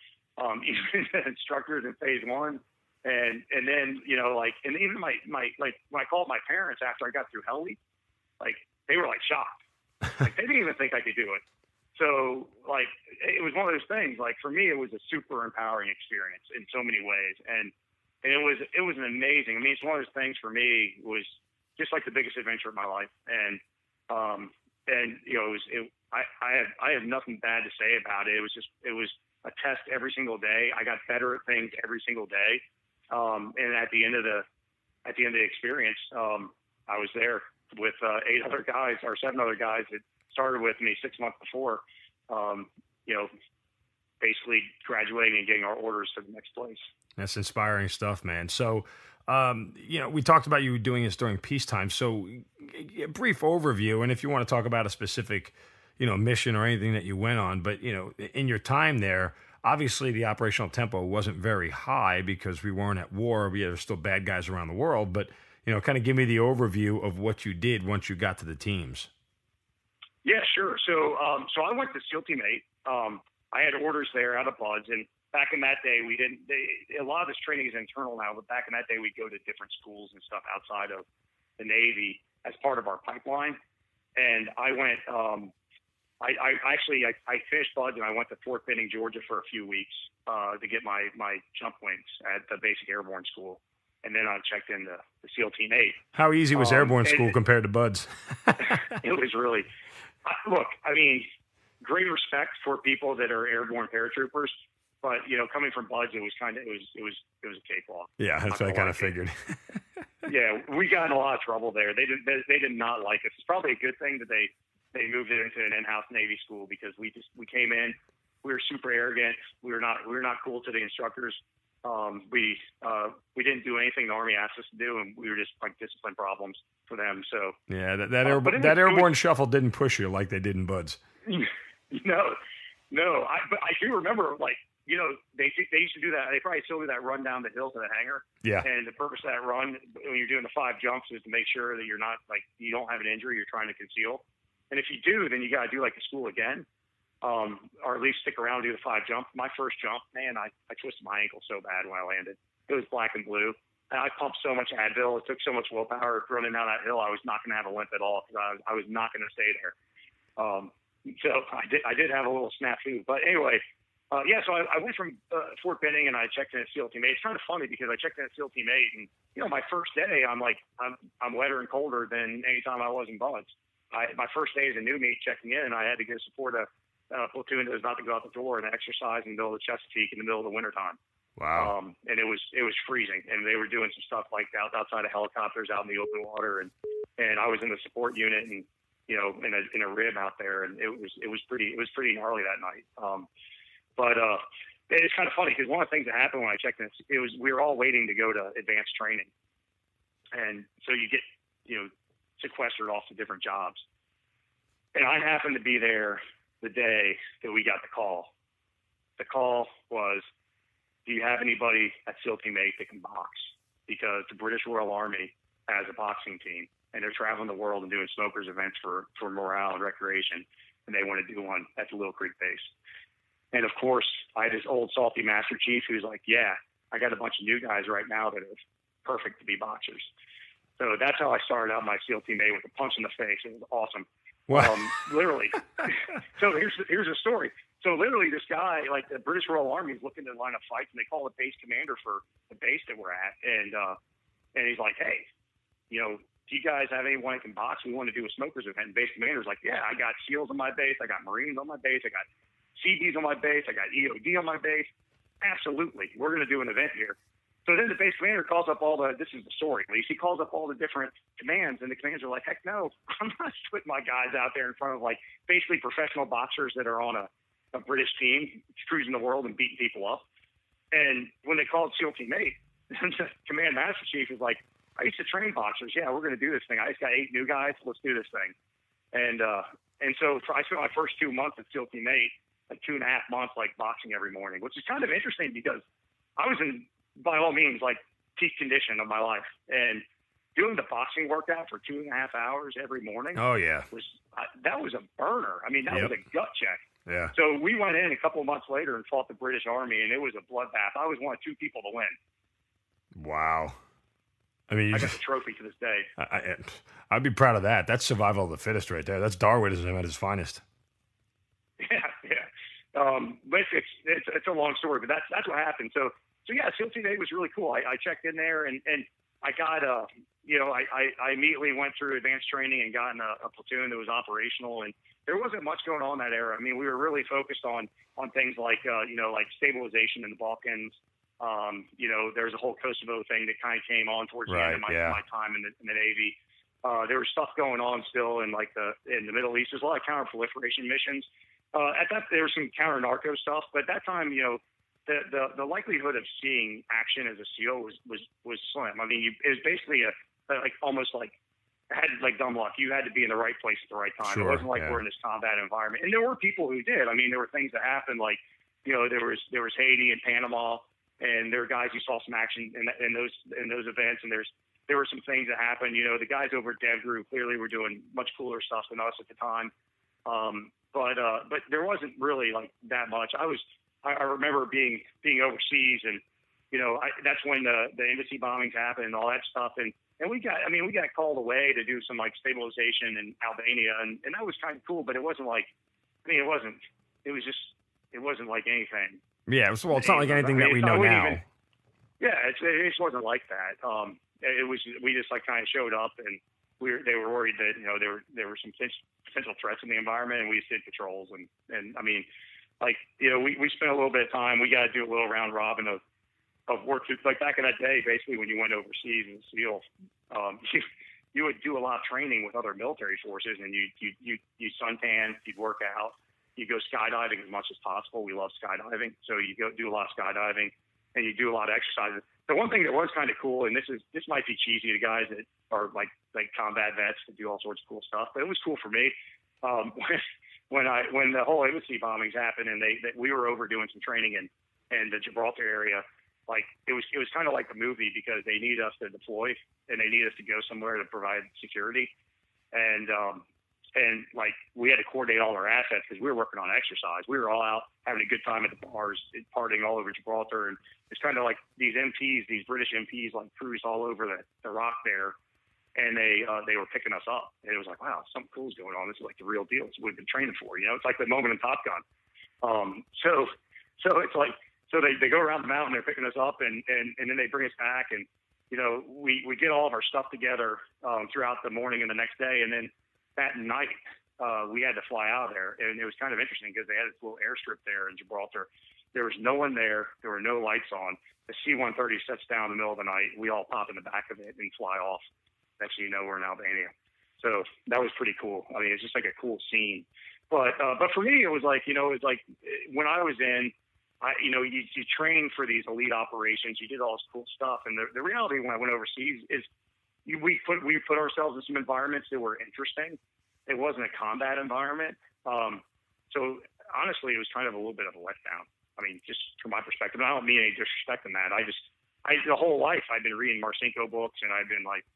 B: um, even the instructors in phase one, and and then you know like and even my my like when I called my parents after I got through Hell Week, like they were like shocked. like they didn't even think I could do it. So like it was one of those things. Like for me, it was a super empowering experience in so many ways, and and it was it was an amazing. I mean, it's one of those things for me was just like the biggest adventure of my life, and um, and you know, it was it, I I have I have nothing bad to say about it. It was just it was a test every single day. I got better at things every single day, um, and at the end of the at the end of the experience, um, I was there with uh, eight other guys or seven other guys that started with me six months before. Um, you know, basically graduating and getting our orders to the next place.
A: That's inspiring stuff, man. So, um, you know, we talked about you doing this during peacetime. So, a brief overview, and if you want to talk about a specific, you know, mission or anything that you went on, but you know, in your time there, obviously the operational tempo wasn't very high because we weren't at war. We had still bad guys around the world, but you know, kind of give me the overview of what you did once you got to the teams.
B: Yeah, sure. So, um, so I went to SEAL Team Eight. Um, I had orders there out of BUD/S, and back in that day, we didn't. They, a lot of this training is internal now, but back in that day, we'd go to different schools and stuff outside of the Navy as part of our pipeline. And I went. Um, I, I actually I, I finished BUD/S and I went to Fort Benning, Georgia, for a few weeks uh, to get my my jump wings at the Basic Airborne School, and then I checked into the SEAL Team Eight.
A: How easy was um, Airborne School compared to BUD/S?
B: it was really. Uh, look, I mean, great respect for people that are airborne paratroopers. But you know, coming from BUD/S, it was kind of it was it was it was a cakewalk.
A: Yeah, that's what I kind of figured.
B: yeah, we got in a lot of trouble there. They did they, they, did not like us. It's probably a good thing that they they moved it into an in-house Navy school because we just we came in, we were super arrogant, we were not we were not cool to the instructors. Um, we uh, we didn't do anything the Army asked us to do, and we were just like discipline problems for them. So
A: yeah, that that,
B: Uh,
A: air, that airborne
B: was-
A: shuffle didn't push you like they did in BUD/S.
B: no, no. I but I do remember like you know they they used to do that. They probably still do that run down the hill to the hangar.
A: Yeah,
B: And the purpose of that run when you're doing the five jumps is to make sure that you're not like you don't have an injury you're trying to conceal. And if you do, then you got to do like the school again, um, or at least stick around and do the five jump. My first jump, man, I, I twisted my ankle so bad when I landed. It was black and blue. And I pumped so much Advil. It took so much willpower running down that hill. I was not going to have a limp at all because I, was- I was not going to stay there. Um, so I did, I did have a little snafu. But anyway, uh, yeah, so I, I went from uh, Fort Benning and I checked in at SEAL Team 8. It's kind of funny because I checked in at SEAL Team 8 and, you know, my first day, I'm like, I'm, I'm wetter and colder than any time I was in BUD/S. I, my first day as a new meet checking in, I had to go support a, a platoon that was about to go out the door and exercise in the middle of the Chesapeake in the middle of the wintertime.
A: wow.
B: Um, and it was it was freezing, and they were doing some stuff like out, outside of helicopters, out in the open water, and and I was in the support unit, and you know, in a in a rib out there, and it was it was pretty it was pretty gnarly that night. Um, but uh, it's kind of funny because one of the things that happened when I checked in, it was we were all waiting to go to advanced training, and so you get you know sequestered off to different jobs, and I happened to be there the day that we got the call. The call was do you have anybody at SEAL Team 8 that can box? Because the British Royal Army has a boxing team, and they're traveling the world and doing smokers events for, for morale and recreation, and they want to do one at the Little Creek base. And of course, I had this old salty Master Chief who's like, yeah, I got a bunch of new guys right now that are perfect to be boxers. So that's how I started out my SEAL Team 8 with a punch in the face. It was awesome.
A: Wow.
B: Um, literally. so here's here's a story. So literally, this guy, like the British Royal Army, is looking to line up fights, and they call the base commander for the base that we're at, and uh, and he's like, hey, you know, do you guys have anyone that can box? We want to do a smokers event. And base commander's like, yeah, I got SEALs on my base, I got Marines on my base, I got CBs on my base, I got EOD on my base. Absolutely, we're going to do an event here. So then the base commander calls up all the, this is the story at least, he calls up all the different commands, and the commands are like, heck no, I'm not putting my guys out there in front of like basically professional boxers that are on a, a British team cruising the world and beating people up. And when they called SEAL Team 8, the command master chief is like, I used to train boxers. Yeah, we're going to do this thing. I just got eight new guys. Let's do this thing. And, uh, and so I spent my first two months at SEAL Team 8, like two and a half months, like boxing every morning, which is kind of interesting because I was in, by all means, like peak condition of my life. And doing the boxing workout for two and a half hours every morning
A: Oh yeah,
B: was, I, that was a burner. I mean, that
A: Yep.
B: was a gut check.
A: yeah.
B: So we went in a couple of months later and fought the British Army, and it was a bloodbath. I was one of two people to win.
A: Wow. I mean, you
B: I got
A: just,
B: the trophy to this day.
A: I, I, I'd be proud of that. That's survival of the fittest right there. That's Darwinism at its finest.
B: Yeah, yeah. Um, but it's, it's it's a long story, but that's that's what happened. So so yeah, SEAL Team 8 was really cool. I, I checked in there and and I got uh you know I, I I immediately went through advanced training and got in a, a platoon that was operational and there wasn't much going on that era. I mean, we were really focused on on things like uh, you know like stabilization in the Balkans. Um, you know, there's a whole Kosovo thing that kind of came on towards the end of my,
A: yeah.
B: my time in the, in the Navy. Uh, there was stuff going on still in like the in the Middle East. There's a lot of counter proliferation missions. Uh, at that, there was some counter narco stuff, but at that time, you know, the, the the likelihood of seeing action as a SEAL was was was slim. I mean, you, it was basically a, a like almost like had like dumb luck. You had to be in the right place at the right time.
A: Sure,
B: it wasn't like
A: yeah.
B: we're in this combat environment. And there were people who did. I mean, there were things that happened like, you know, there was there was Haiti and Panama, and there were guys who saw some action in, in those in those events. And there's there were some things that happened. You know, the guys over at Dev Group clearly were doing much cooler stuff than us at the time. Um, but uh, but there wasn't really like that much. I was I, I remember being being overseas and you know I, that's when the the embassy bombings happened and all that stuff and and we got I mean we got called away to do some like stabilization in Albania and and that was kind of cool but it wasn't like I mean it wasn't it was just it wasn't like anything
A: Yeah. Well, it's not like anything that
B: I mean,
A: we know
B: not-
A: now.
B: even- yeah, it's, it just wasn't like that. Um, it was we just like kind of showed up and we were, they were worried that you know there were there were some potential- potential threats in the environment and we just did patrols and and I mean like you know we we spent a little bit of time we got to do a little round robin of of work like back in that day basically when you went overseas as a SEAL um, you you would do a lot of training with other military forces, and you you you you suntan, you'd work out, you go skydiving as much as possible. We love skydiving, so you go do a lot of skydiving, and you do a lot of exercises. The one thing that was kind of cool, and this is this might be cheesy to guys that are like like combat vets that do all sorts of cool stuff, but it was cool for me. Um, when I when the whole embassy bombings happened, and they that we were over doing some training in in the Gibraltar area like it was it was kind of like a movie because they need us to deploy and they need us to go somewhere to provide security. And um and like we had to coordinate all our assets because we were working on exercise. We were all out having a good time at the bars partying all over gibraltar. And it's kind of like these mps these british mps like cruised all over the, the rock there and they uh, they were picking us up and it was like wow something cool's going on this is like the real deal it's what we've been training for you know it's like the moment in top gun um so so it's like so they, they go around the mountain, they're picking us up, and, and, and then they bring us back. And, you know, we, we get all of our stuff together um, throughout the morning and the next day. And then that night, uh, we had to fly out of there. And it was kind of interesting because they had this little airstrip there in Gibraltar. There was no one there. There were no lights on. The C 130 sets down in the middle of the night. We all pop in the back of it and fly off. Next thing you know, we're in Albania. So that was pretty cool. I mean, it's just like a cool scene. But uh, but for me, it was like you know, it was like when I was in I, you know, you, you train for these elite operations. You did all this cool stuff, and the, the reality when I went overseas is you, we put we put ourselves in some environments that were interesting. It wasn't a combat environment, um, so honestly, it was kind of a little bit of a letdown. I mean, just from my perspective, and I don't mean any disrespect in that. I just, I the whole life I've been reading Marcinko books, and I've been like,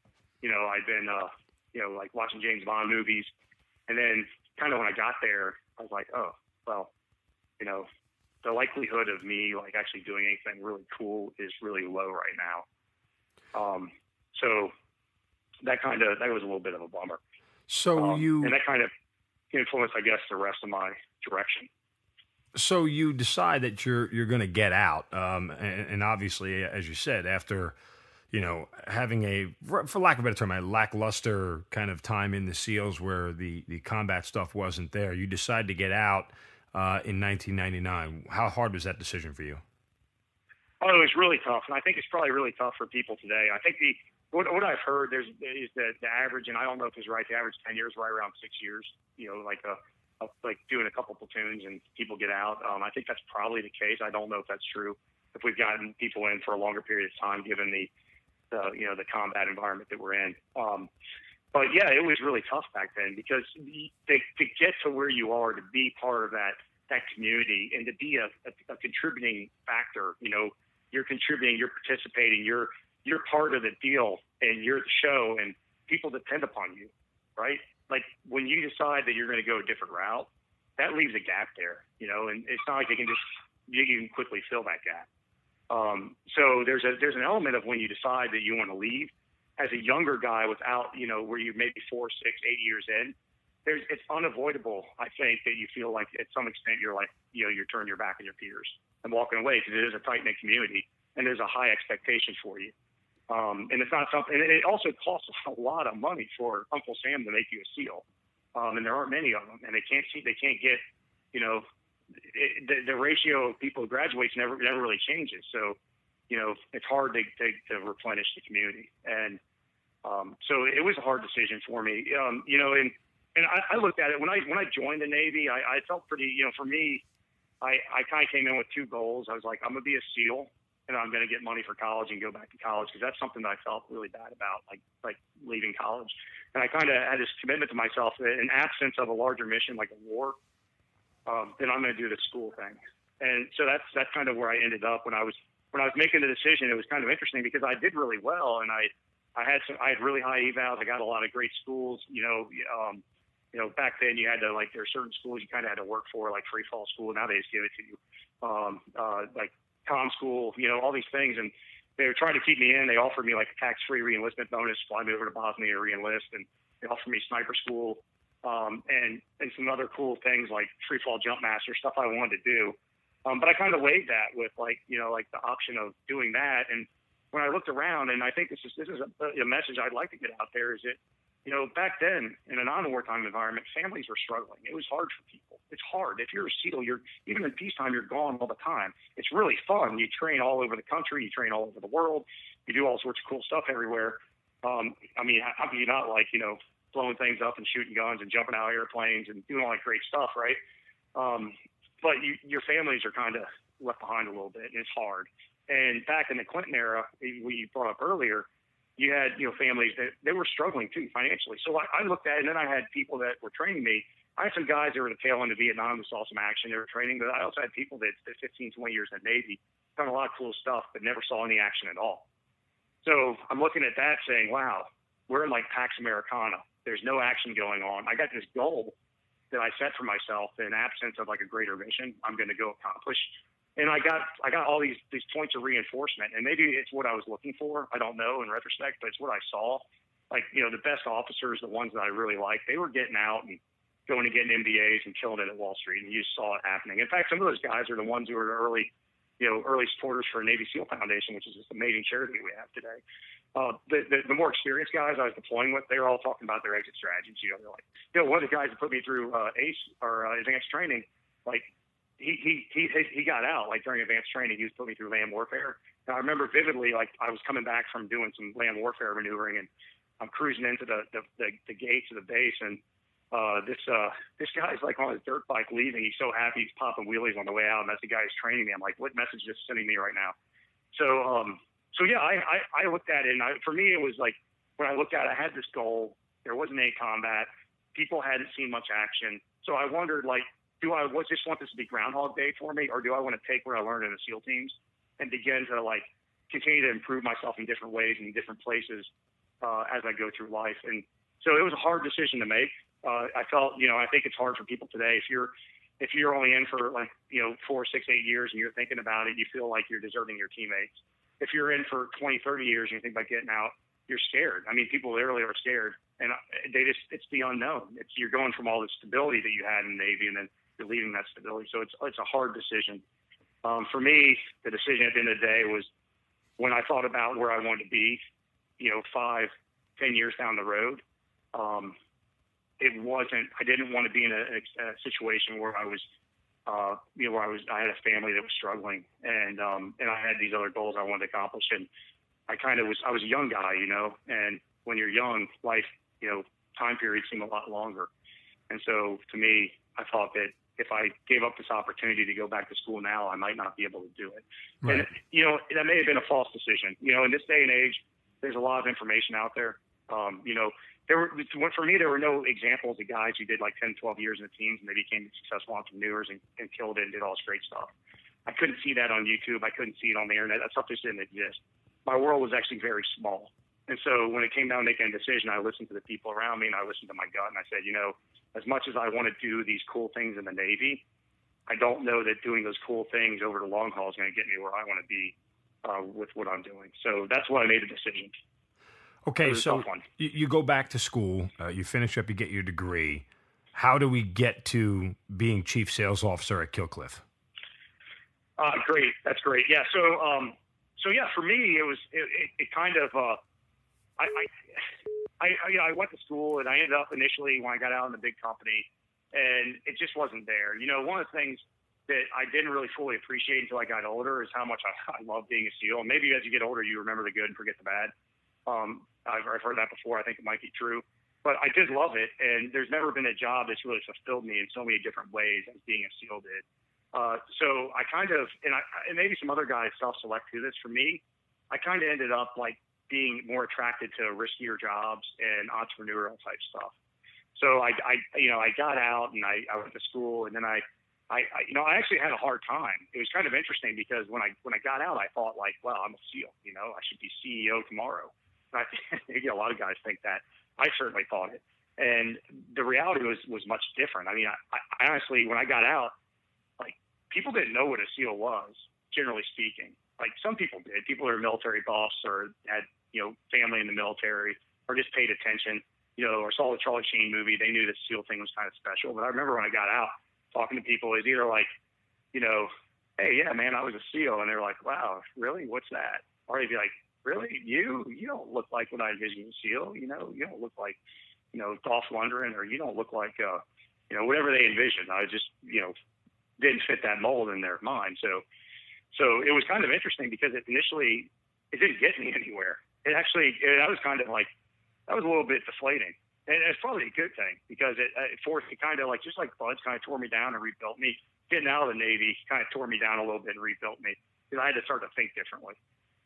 B: you know, I'd been, uh, you know, like watching James Bond movies, and then kind of when I got there, I was like, oh, well, you know, the likelihood of me like actually doing anything really cool is really low right now. Um, so that kind of that was a little bit of a bummer.
A: So um, you
B: and that kind of influenced, I guess, the rest of my direction.
A: So you decide that you're you're going to get out, um, and, and, obviously, as you said, after you know having a, for lack of a better term, a lackluster kind of time in the SEALs where the the combat stuff wasn't there, you decide to get out uh, in 1999. How hard was that decision for you?
B: Oh, it was really tough, and I think it's probably really tough for people today. I think the what, what I've heard there's is that the average, and I don't know if it's right. The average tenure is right around six years. You know, like a, a like doing a couple platoons and people get out. Um, I think that's probably the case. I don't know if that's true. If we've gotten people in for a longer period of time, given the, you know the combat environment that we're in. Um, but yeah, it was really tough back then because to, to get to where you are, to be part of that that community, and to be a, a, a contributing factor, you know, you're contributing, you're participating, you're you're part of the deal, and you're the show, and people depend upon you, right? Like when you decide that you're going to go a different route, that leaves a gap there, you know, and it's not like you can just you can quickly fill that gap. Um, so there's a there's an element of when you decide that you want to leave as a younger guy without, you know, where you maybe four, six, eight years in, there's it's unavoidable. I think that you feel like at some extent you're like, you know, you're turning your back on your peers and walking away because it is a tight knit community and there's a high expectation for you. Um, and it's not something. And it also costs a lot of money for Uncle Sam to make you a SEAL, um, and there aren't many of them, and they can't see, they can't get, you know, it, the, the ratio of people who graduates never never really changes. So you know, it's hard to, to, to replenish the community. And um, so it was a hard decision for me. Um, you know, and and I, I looked at it when I when I joined the Navy, I, I felt pretty. You know, for me, I I kind of came in with two goals. I was like, I'm gonna be a SEAL, and I'm gonna get money for college and go back to college because that's something that I felt really bad about, like like leaving college. And I kind of had this commitment to myself in absence of a larger mission like a war, um, then I'm gonna do the school thing. And so that's that's kind of where I ended up when I was when I was making the decision, it was kind of interesting because I did really well and I, I had some, I had really high evals. I got a lot of great schools, you know, um, you know, back then you had to like, there are certain schools you kind of had to work for, like free fall school. Now they just give it to you. Um, uh, like com school, you know, all these things. And they were trying to keep me in. They offered me like a tax free reenlistment bonus, fly me over to Bosnia to reenlist. And they offered me sniper school. Um, and, and some other cool things like free fall jump master stuff I wanted to do. Um, but I kind of weighed that with like, you know, like the option of doing that. And when I looked around, and I think this is this is a, a message I'd like to get out there, is that, you know, back then in a non-wartime environment, families were struggling. It was hard for people. It's hard. If you're a SEAL, you're even in peacetime, you're gone all the time. It's really fun. You train all over the country. You train all over the world. You do all sorts of cool stuff everywhere. Um, I mean, how can you not like you know blowing things up and shooting guns and jumping out of airplanes and doing all that great stuff, right? Um, but you, your families are kind of left behind a little bit, and it's hard. And back in the Clinton era, we brought up earlier, you had you know families that they were struggling too financially. So I, I looked at it, and then I had people that were training me. I had some guys that were at the tail end of Vietnam who saw some action. They were training, but I also had people that that 15, 20 years in the Navy, done a lot of cool stuff, but never saw any action at all. So I'm looking at that, saying, "Wow, we're in like Pax Americana. There's no action going on. I got this goal that I set for myself in absence of like a greater mission. I'm going to go accomplish." and I got I got all these these points of reinforcement, and maybe it's what I was looking for. I don't know in retrospect, but it's what I saw. Like you know, the best officers, the ones that I really liked, they were getting out and going and getting MBAs and killing it at Wall Street, and you saw it happening. In fact, some of those guys are the ones who are early, you know, early supporters for Navy SEAL Foundation, which is this amazing charity we have today. Uh, the, the, the more experienced guys I was deploying with, they were all talking about their exit strategies. You know, they're like, you know, one of the guys that put me through uh, ACE or uh, advanced training, like he, he he he got out like during advanced training. He was putting me through land warfare. And I remember vividly, like I was coming back from doing some land warfare maneuvering, and I'm cruising into the the, the, the gates of the base, and uh, this uh, this guy's like on his dirt bike leaving. He's so happy he's popping wheelies on the way out, and that's the guy who's training me. I'm like, what message is sending me right now? So um so yeah, I I, I looked at it, and I, for me it was like when I looked at it, I had this goal. There wasn't any combat. People hadn't seen much action. So I wondered, like, do I was just want this to be Groundhog Day for me, or do I want to take what I learned in the SEAL teams and begin to like continue to improve myself in different ways and different places uh, as I go through life? And so it was a hard decision to make. Uh, I felt, you know, I think it's hard for people today. If you're if you're only in for like you know four, six, eight years and you're thinking about it, you feel like you're deserting your teammates. If you're in for 20, 30 years and you think about getting out, you're scared. I mean, people literally are scared, and they just it's the unknown. It's you're going from all the stability that you had in the Navy, and then you're leaving that stability. So it's it's a hard decision. Um, for me, the decision at the end of the day was when I thought about where I wanted to be, you know, five, ten years down the road. Um, it wasn't. I didn't want to be in a, a, situation where I was, uh, you know, where I was. I had a family that was struggling, and um, and I had these other goals I wanted to accomplish, and I kind of was. I was a young guy, you know, and when you're young, life, you know, time periods seem a lot longer, and so to me, I thought that if I gave up this opportunity to go back to school now, I might not be able to do it. Right. And you know, that may have been a false decision. You know, in this day and age, there's a lot of information out there. Um, you know, there were for me there were no examples of guys who did like 10, 12 years in the teams and they became successful entrepreneurs and, and killed it and did all this great stuff. I couldn't see that on YouTube. I couldn't see it on the internet. That stuff just didn't exist. My world was actually very small. And so when it came down to making a decision, I listened to the people around me and I listened to my gut and I said, you know, as much as I want to do these cool things in the Navy, I don't know that doing those cool things over the long haul is going to get me where I want to be uh, with what I'm doing. So that's why I made a decision.
A: Okay, so you go back to school, uh, you finish up, you get your degree. How do we get to being chief sales officer at Kill Cliff?
B: Uh, great, that's great. Yeah, so um, so yeah, for me, it was it, it, it kind of uh, I, I I, you know, I went to school and I ended up initially when I got out in the big company, and it just wasn't there. You know, one of the things that I didn't really fully appreciate until I got older is how much I, I love being a SEAL. Maybe as you get older, you remember the good and forget the bad. Um, I've, I've heard that before. I think it might be true, but I did love it, and there's never been a job that's really fulfilled me in so many different ways as being a SEAL did. Uh, so I kind of, and I, and maybe some other guys self-select to this. For me, I kind of ended up like being more attracted to riskier jobs and entrepreneurial type stuff. So I, I you know, I got out and I, I went to school and then I, I, I, you know, I actually had a hard time. It was kind of interesting because when I when I got out, I thought like, well, I'm a SEAL. You know, I should be CEO tomorrow. I think you know, a lot of guys think that. I certainly thought it, and the reality was was much different. I mean, I, I honestly, when I got out, like people didn't know what a SEAL was, generally speaking like some people did. People who are military buffs or had you know family in the military or just paid attention, you know, or saw the Charlie Sheen movie. They knew the SEAL thing was kind of special. But I remember when I got out talking to people, it was either like, you know, hey, yeah, man, I was a SEAL, and they're like, wow, really? What's that? Or they'd be like, really? You? You don't look like what I envisioned SEAL. You know, you don't look like, you know, Dolph Lundgren, or you don't look like, uh, you know, whatever they envisioned. I just, you know, didn't fit that mold in their mind. So so it was kind of interesting because it initially it didn't get me anywhere. it actually it, that was kind of like that was a little bit deflating, and it's probably a good thing because it, it forced me kind of like just like BUD/S kind of tore me down and rebuilt me. Getting out of the Navy kind of tore me down a little bit and rebuilt me because I had to start to think differently.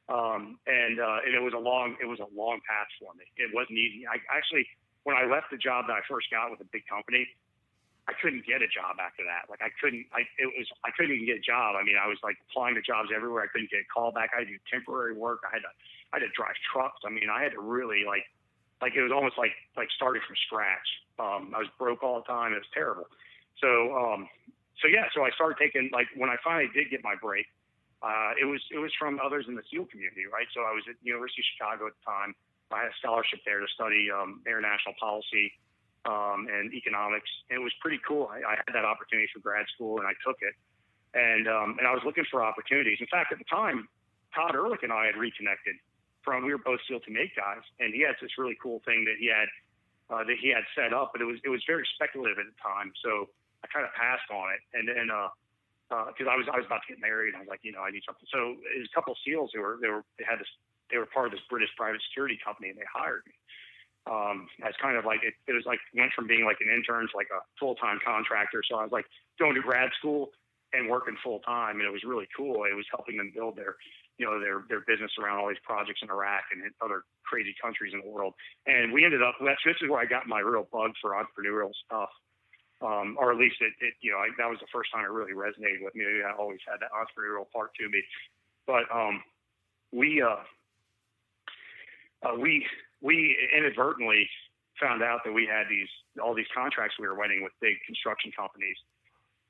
B: Um, and uh, and it was a long it was a long path for me. It wasn't easy. I actually when I left the job that I first got with a big company, I couldn't get a job after that. Like I couldn't, I it was I couldn't even get a job. I mean, I was like applying to jobs everywhere. I couldn't get a call back. I had to do temporary work. I had to I had to drive trucks. I mean, I had to really like like it was almost like like starting from scratch. Um, I was broke all the time. It was terrible. So um, so yeah, so I started taking like when I finally did get my break, uh, it was it was from others in the SEAL community, right? So I was at University of Chicago at the time. I had a scholarship there to study um, international policy um, and economics. And it was pretty cool. I, I, had that opportunity for grad school, and I took it. And um, and I was looking for opportunities. In fact, at the time, Todd Ehrlich and I had reconnected. From we were both SEAL Team 8 guys, and he had this really cool thing that he had uh, that he had set up, but it was it was very speculative at the time. So I kind of passed on it, and then because uh, I was I was about to get married, and I was like, you know, I need something. So it was a couple of SEALs who were they were they had this they were part of this British private security company, and they hired me um, as kind of like it, it was like went from being like an intern to like a full time contractor. So I was like going to grad school and working full time, and it was really cool. It was helping them build their, you know, their their business around all these projects in Iraq and in other crazy countries in the world. And we ended up that's this is where I got my real bug for entrepreneurial stuff. Um, or at least it, it you know, I, that was the first time it really resonated with me. I always had that entrepreneurial part to me, but um, we uh, uh, we we inadvertently found out that we had these all these contracts we were winning with big construction companies.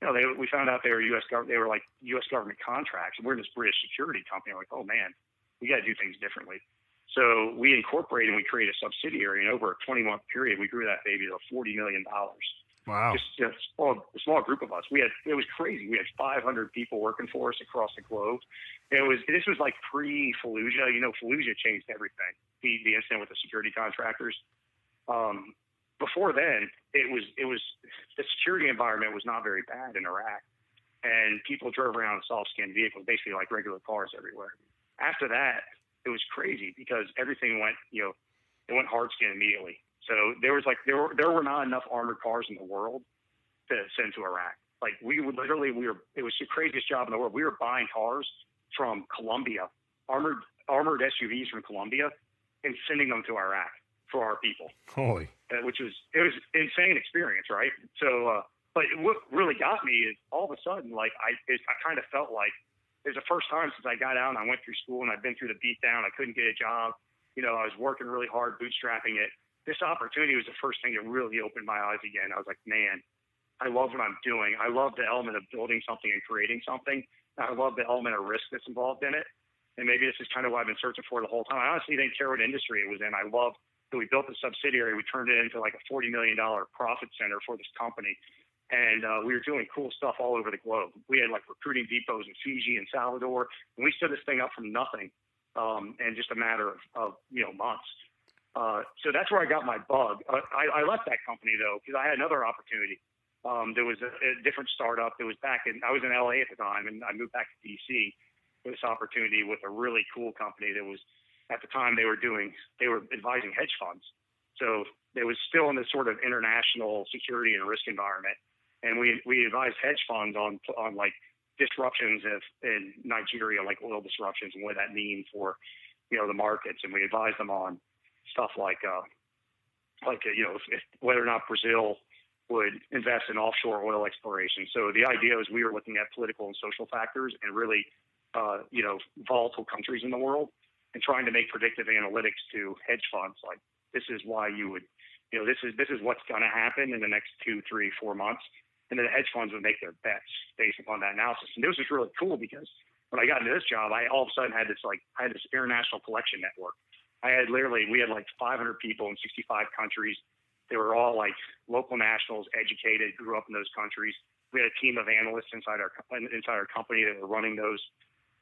B: You know, they, we found out they were U.S. government. They were like U.S. government contracts. And we're this British security company. Like, oh man, we got to do things differently. So we incorporated and we created a subsidiary. And over a 20 month period, we grew that baby to 40 million dollars.
A: Wow!
B: Just, just a, small, a small group of us. We had it was crazy. We had 500 people working for us across the globe. It was this was like pre Fallujah. You know, Fallujah changed everything. The the incident with the security contractors. Um, before then, it was it was the security environment was not very bad in Iraq, and people drove around in soft skin vehicles, basically like regular cars everywhere. After that, it was crazy because everything went you know it went hard skin immediately. So there was like there were there were not enough armored cars in the world to send to Iraq. Like we would literally we were it was the craziest job in the world. We were buying cars from Colombia, armored armored SUVs from Colombia, and sending them to Iraq for our people.
A: Holy,
B: uh, which was it was insane experience, right? So, uh, but what really got me is all of a sudden, like I it, I kind of felt like it was the first time since I got out and I went through school and I'd been through the beatdown. I couldn't get a job. You know, I was working really hard, bootstrapping it. This opportunity was the first thing that really opened my eyes again. I was like, man, I love what I'm doing. I love the element of building something and creating something. I love the element of risk that's involved in it. And maybe this is kind of what I've been searching for the whole time. I honestly didn't care what industry it was in. I love that we built a subsidiary. We turned it into like a $40 million profit center for this company. And uh, we were doing cool stuff all over the globe. We had like recruiting depots in Fiji and Salvador. And we stood this thing up from nothing um, in just a matter of, of you know months. Uh, so that's where I got my bug. Uh, I, I left that company though because I had another opportunity. Um, there was a, a, different startup that was back in, I was in LA at the time and I moved back to DC for this opportunity with a really cool company that was, at the time they were doing, they were advising hedge funds. So they was still in this sort of international security and risk environment. And we, we advised hedge funds on, on like disruptions in Nigeria, like oil disruptions and what that means for, you know, the markets. And we advised them on stuff like, uh, like, uh, you know, if, if, whether or not Brazil would invest in offshore oil exploration. So the idea was we were looking at political and social factors and really, uh, you know, volatile countries in the world and trying to make predictive analytics to hedge funds. Like this is why you would, you know, this is this is what's going to happen in the next two, three, four months, and then the hedge funds would make their bets based upon that analysis. And this was really cool because when I got into this job, I all of a sudden had this like I had this international collection network. I had literally we had like 500 people in 65 countries they were all like local nationals, educated, grew up in those countries. We had a team of analysts inside our inside our company that were running those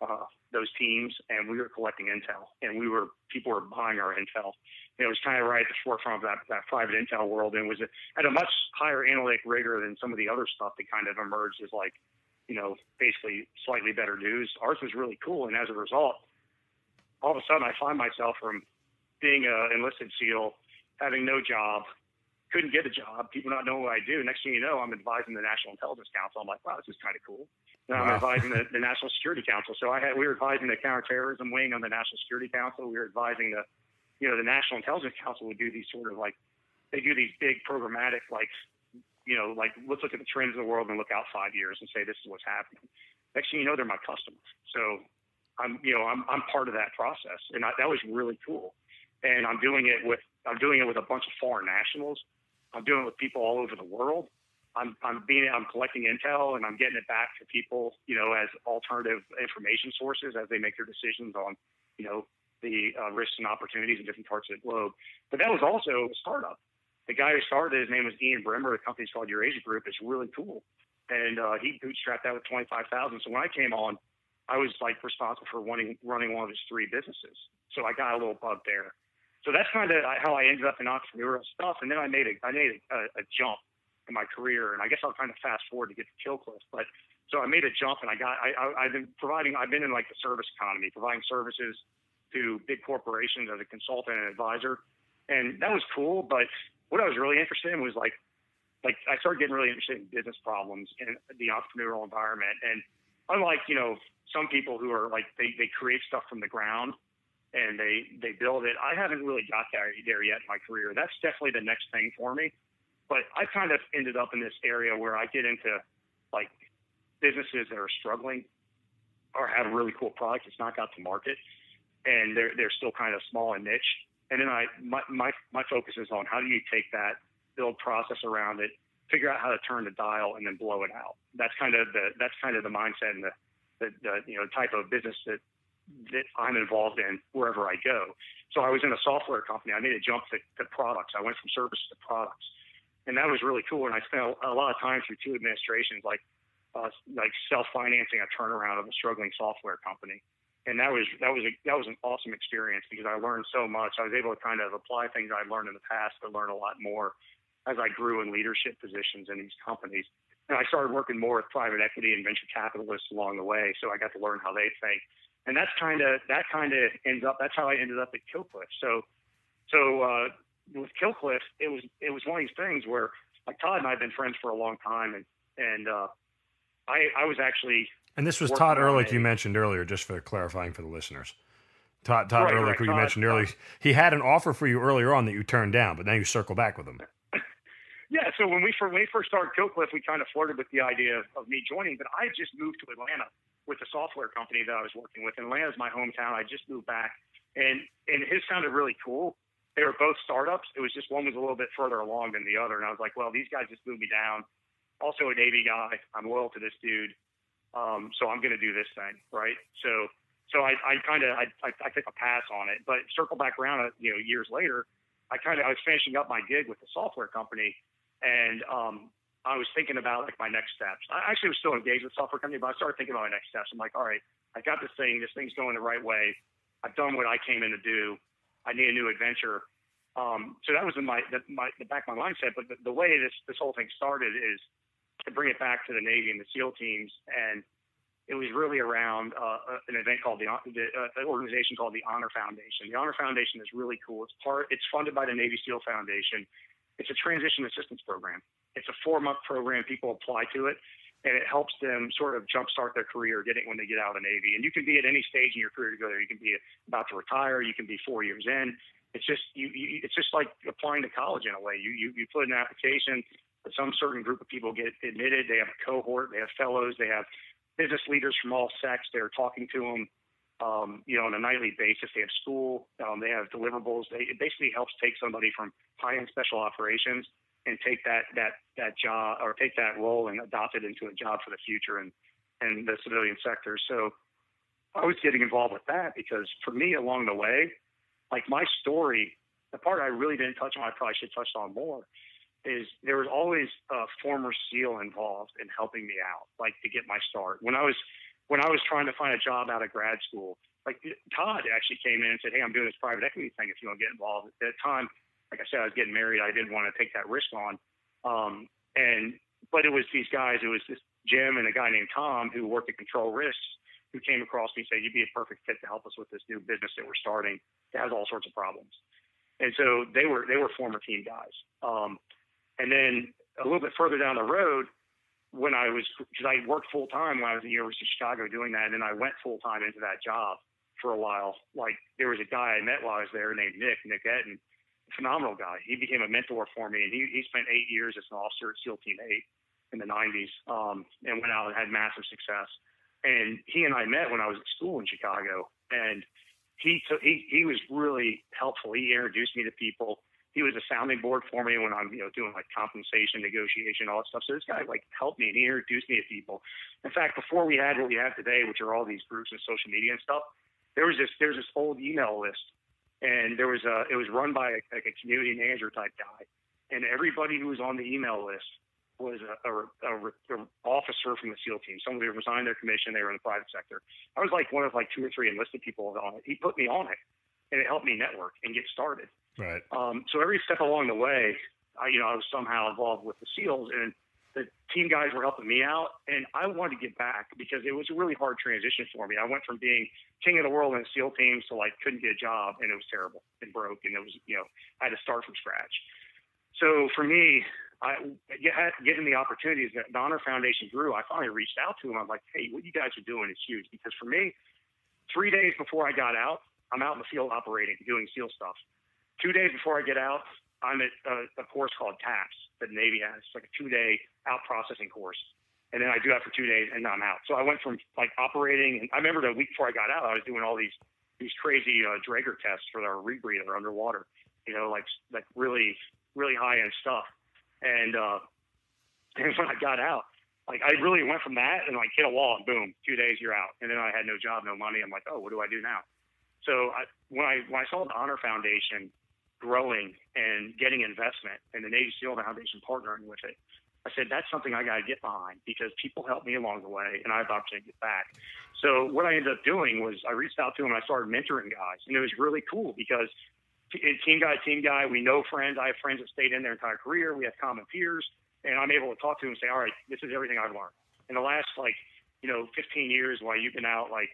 B: uh, those teams, and we were collecting intel, and we were people were buying our intel. And it was kind of right at the forefront of that, that private intel world, and was at a much higher analytic rigor than some of the other stuff that kind of emerged as like, you know, basically slightly better news. Ours was really cool, and as a result, all of a sudden I find myself from being an enlisted SEAL, having no job, couldn't get a job, people not knowing what I do. Next thing you know, I'm advising the National Intelligence Council. I'm like, wow, this is kind of cool. Now wow. I'm advising the, the National Security Council. So I had we were advising the counterterrorism wing on the National Security Council. We were advising the, you know, the National Intelligence Council would do these sort of like, they do these big programmatic like, you know, like let's look at the trends in the world and look out five years and say this is what's happening. Next thing you know, they're my customers. So I'm, you know, I'm I'm part of that process, and I, that was really cool. And I'm doing it with I'm doing it with a bunch of foreign nationals I'm doing it with people all over the world. I'm, I'm being, I'm collecting intel and I'm getting it back to people, you know, as alternative information sources as they make their decisions on, you know, the uh, risks and opportunities in different parts of the globe. But that was also a startup. The guy who started, his name was Ian Bremmer. The company's called Eurasia Group. It's really cool, and uh, he bootstrapped that with twenty five thousand. So when I came on, I was like responsible for running running one of his three businesses. So I got a little bug there so that's kind of how I ended up in entrepreneurial stuff. And then I made a I made a, a jump in my career, and I guess I'll kind of fast forward to get to Kill Cliff. But so I made a jump, and I got I, I I've been providing I've been in like the service economy, providing services to big corporations as a consultant and advisor, and that was cool. But what I was really interested in was like like I started getting really interested in business problems in the entrepreneurial environment. And unlike, you know, some people who are like they, they create stuff from the ground and they they build it. I haven't really got there, there yet in my career. That's definitely the next thing for me. But I kind of ended up in this area where I get into like businesses that are struggling or have a really cool product that's not got to market, and they're they're still kind of small and niche. And then I my my my focus is on how do you take that build process around it, figure out how to turn the dial, and then blow it out. That's kind of the that's kind of the mindset and the the, the you know type of business that that I'm involved in wherever I go. So I was in a software company. I made a jump to, to products. I went from services to products, and that was really cool. And I spent a, lot of time through two administrations, like uh, like self-financing a turnaround of a struggling software company. And that was that was a, that was an awesome experience because I learned so much. I was able to kind of apply things I'd learned in the past, but learn a lot more as I grew in leadership positions in these companies. And I started working more with private equity and venture capitalists along the way, so I got to learn how they think and that's kind of that kind of ends up. That's how I ended up at Kill Cliff. So, so uh, with Kill Cliff, it was it was one of these things where like Todd and I have been friends for a long time, and and uh, I I was actually
A: and this was Todd Ehrlich you mentioned earlier, just for clarifying for the listeners. Todd, Todd
B: right,
A: Ehrlich,
B: right,
A: who you
B: Todd,
A: mentioned earlier, he had an offer for you earlier on that you turned down, but now you circle back with him.
B: Yeah, so when we, when we first started Kill Cliff, we kind of flirted with the idea of, of me joining, but I just moved to Atlanta with the software company that I was working with. And Atlanta's my hometown. I just moved back, and and his sounded really cool. They were both startups. It was just one was a little bit further along than the other, and I was like, well, these guys just moved me down. Also a Navy guy. I'm loyal to this dude, um, so I'm going to do this thing, right? So so I, I kind of I, I, I took a pass on it, but circle back around, uh, you know, years later, I kind of I was finishing up my gig with the software company, and um, I was thinking about like my next steps. I actually was still engaged with software company, but I started thinking about my next steps. I'm like, all right, I got this thing. This thing's going the right way. I've done what I came in to do. I need a new adventure. Um, so that was in my the, my the back of my mindset. But the, the way this this whole thing started is to bring it back to the Navy and the SEAL teams, and it was really around uh, an event called the, the uh, an organization called the Honor Foundation. The Honor Foundation is really cool. It's part. It's funded by the Navy SEAL Foundation. It's a transition assistance program. It's a four month program. People apply to it, and it helps them sort of jumpstart their career, get it when they get out of the Navy. And you can be at any stage in your career to go there. You can be about to retire. You can be four years in. It's just you, you it's just like applying to college in a way. You you you put an application. Some certain group of people get admitted. They have a cohort. They have fellows. They have business leaders from all sects. They're talking to them. Um, you know, on a nightly basis. They have school, um, they have deliverables. They, it basically helps take somebody from high-end special operations and take that that that job or take that role and adopt it into a job for the future and and the civilian sector. So I was getting involved with that because for me along the way, like my story, the part I really didn't touch on, I probably should touch on more, is there was always a former SEAL involved in helping me out, like to get my start. When I was when I was trying to find a job out of grad school, like Todd actually came in and said, "Hey, I'm doing this private equity thing. If you want to get involved." At that time, like I said, I was getting married. I didn't want to take that risk on. Um, and but it was these guys. It was this Jim and a guy named Tom who worked at Control Risks, who came across me and said, You'd be a perfect fit to help us with this new business that we're starting that has all sorts of problems. And so they were they were former team guys. Um, and then a little bit further down the road, when I was because I worked full time when I was at the University of Chicago doing that, and I went full time into that job for a while. Like there was a guy I met while I was there named Nick Nick Etten, phenomenal guy. He became a mentor for me, and he he spent eight years as an officer at SEAL Team Eight in the 90s, um, and went out and had massive success. And he and I met when I was at school in Chicago, and he took he he was really helpful. He introduced me to people he was a sounding board for me when I'm, you know, doing like compensation negotiation, all that stuff. So this guy like helped me and he introduced me to people. In fact, before we had what we have today, which are all these groups and social media and stuff, there was this there's this old email list, and there was a it was run by a, like a community manager type guy, and everybody who was on the email list was a, a, a, a officer from the SEAL team. Somebody had resigned their commission. They were in the private sector. I was like one of like two or three enlisted people on it. He put me on it, and it helped me network and get started.
A: Right.
B: Um, so every step along the way, I, you know, I was somehow involved with the SEALs, and the team guys were helping me out, and I wanted to get back because it was a really hard transition for me. I went from being king of the world in the SEAL teams to like couldn't get a job, and it was terrible and broke, and it was you know I had to start from scratch. So for me, I getting the opportunities that the Honor Foundation grew, I finally reached out to them. I'm like, hey, what you guys are doing is huge because for me, three days before I got out, I'm out in the field operating, doing SEAL stuff. Two days before I get out, I'm at a, a course called TAPS that the Navy has. It's like a two day out processing course. And then I do that for two days and then I'm out. So I went from like operating, and I remember the week before I got out, I was doing all these these crazy uh, Draeger tests for our rebreather underwater, you know, like like really really high end stuff. And uh, and when I got out, like I really went from that and like hit a wall and boom, two days you're out. And then I had no job, no money. I'm like, oh, what do I do now? So I, when I when I saw the Honor Foundation growing and getting investment and the Navy SEAL Foundation partnering with it. I said, that's something I got to get behind because people helped me along the way and I have the opportunity to get back. So what I ended up doing was I reached out to them and I started mentoring guys. And it was really cool because team guy, team guy, we know friends. I have friends that stayed in their entire career. We have common peers. And I'm able to talk to them and say, all right, this is everything I've learned. In the last, like, you know, 15 years while you've been out, like,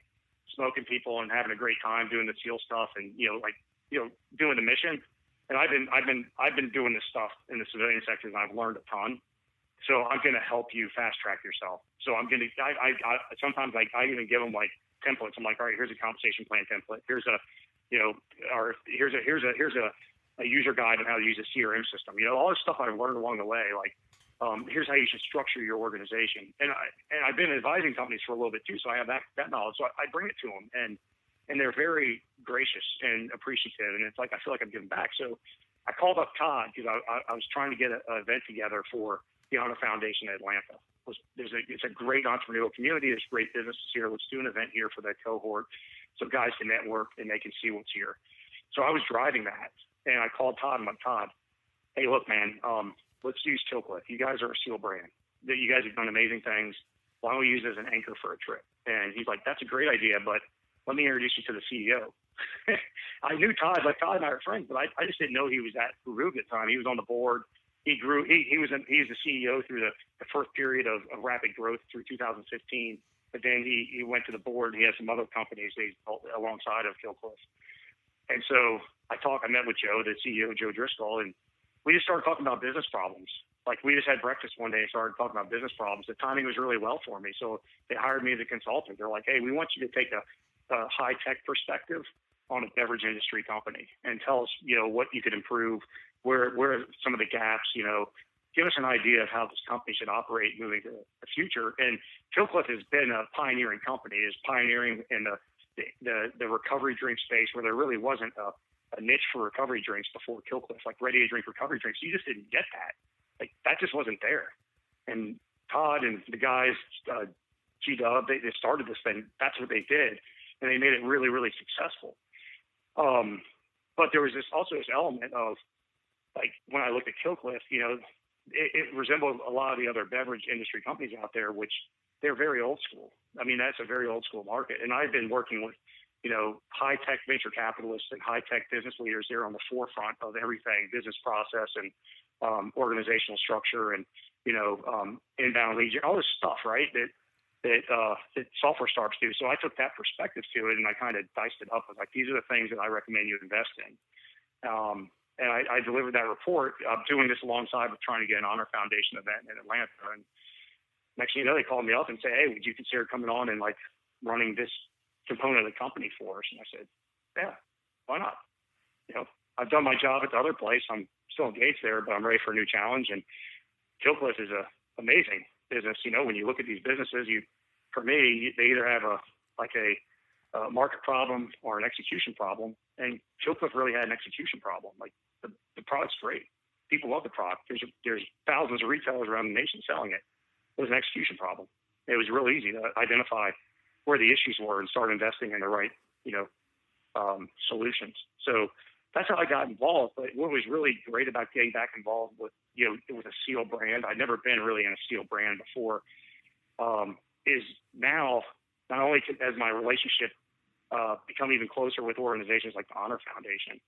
B: smoking people and having a great time doing the SEAL stuff and, you know, like, you know, doing the mission, and I've been I've been I've been doing this stuff in the civilian sector and I've learned a ton. So I'm going to help you fast track yourself. So I'm going to I, I, I sometimes like I even give them like templates. I'm like, all right, here's a compensation plan template. Here's a you know, or here's a here's a here's a, a user guide on how to use a CRM system. You know, all this stuff I've learned along the way. Like, um, here's how you should structure your organization. And I and I've been advising companies for a little bit too, so I have that that knowledge. So I, I bring it to them and and they're very gracious and appreciative. And it's like I feel like I'm giving back. So I called up Todd because I, I, I, was trying to get an event together for the Honor Foundation in Atlanta. It was, there's a, it's a great entrepreneurial community. There's great businesses here. Let's do an event here for that cohort so guys can network and they can see what's here. So I was driving that and I called Todd. I'm like, Todd, hey, look, man, um, let's use Kill Cliff. You guys are a SEAL brand. You guys have done amazing things. Why don't we use it as an anchor for a trip? And he's like, that's a great idea, but let me introduce you to the CEO. I knew Todd, like Todd and I are friends, but I, I just didn't know he was at Farouk at the time. He was on the board. He grew. He, he was in, he was the CEO through the, the first period of, of rapid growth through 2015. But then he, he went to the board. He has some other companies that he's built alongside of Kill Cliff. And so I talked. I met with Joe, the CEO, Joe Driscoll, and we just started talking about business problems. Like we just had breakfast one day and started talking about business problems. The timing was really well for me. So they hired me as a consultant. They're like, hey, we want you to take a a high tech perspective on a beverage industry company and tell us, you know, what you could improve, where where are some of the gaps, you know, give us an idea of how this company should operate moving to the future. And Kill Cliff has been a pioneering company, is pioneering in the the, the recovery drink space where there really wasn't a, a niche for recovery drinks before Kill Cliff, like ready to drink recovery drinks. You just didn't get that. Like that just wasn't there. And Todd and the guys, uh, G Dub, they, they started this thing. That's what they did and they made it really, really successful. Um, but there was this also this element of like when I looked at Kill Cliff, you know, it, it resembled a lot of the other beverage industry companies out there, which they're very old school. I mean, that's a very old school market. And I've been working with, you know, high tech venture capitalists and high tech business leaders. They're on the forefront of everything, business process and um, organizational structure and, you know, um, inbound leads, all this stuff, right? That that uh, that software startups do. So I took that perspective to it, and I kind of diced it up. I was like, these are the things that I recommend you invest in. Um, and I, I delivered that report. I'm doing this alongside with trying to get an honor foundation event in Atlanta. And next thing you know, they called me up and say, "Hey, would you consider coming on and like running this component of the company for us?" And I said, "Yeah, why not?" You know, I've done my job at the other place. I'm still engaged there, but I'm ready for a new challenge. And Kill Cliff is a amazing business. You know, when you look at these businesses, you, for me, they either have a like a, a market problem or an execution problem. And Kill Cliff really had an execution problem. Like the, the product's great. People love the product. There's there's thousands of retailers around the nation selling it. It was an execution problem. It was real easy to identify where the issues were and start investing in the right, you know, um, solutions. So that's how I got involved. But what was really great about getting back involved with, you know, with a SEAL brand, I'd never been really in a SEAL brand before, um, is now not only has my relationship uh, become even closer with organizations like the Honor Foundation,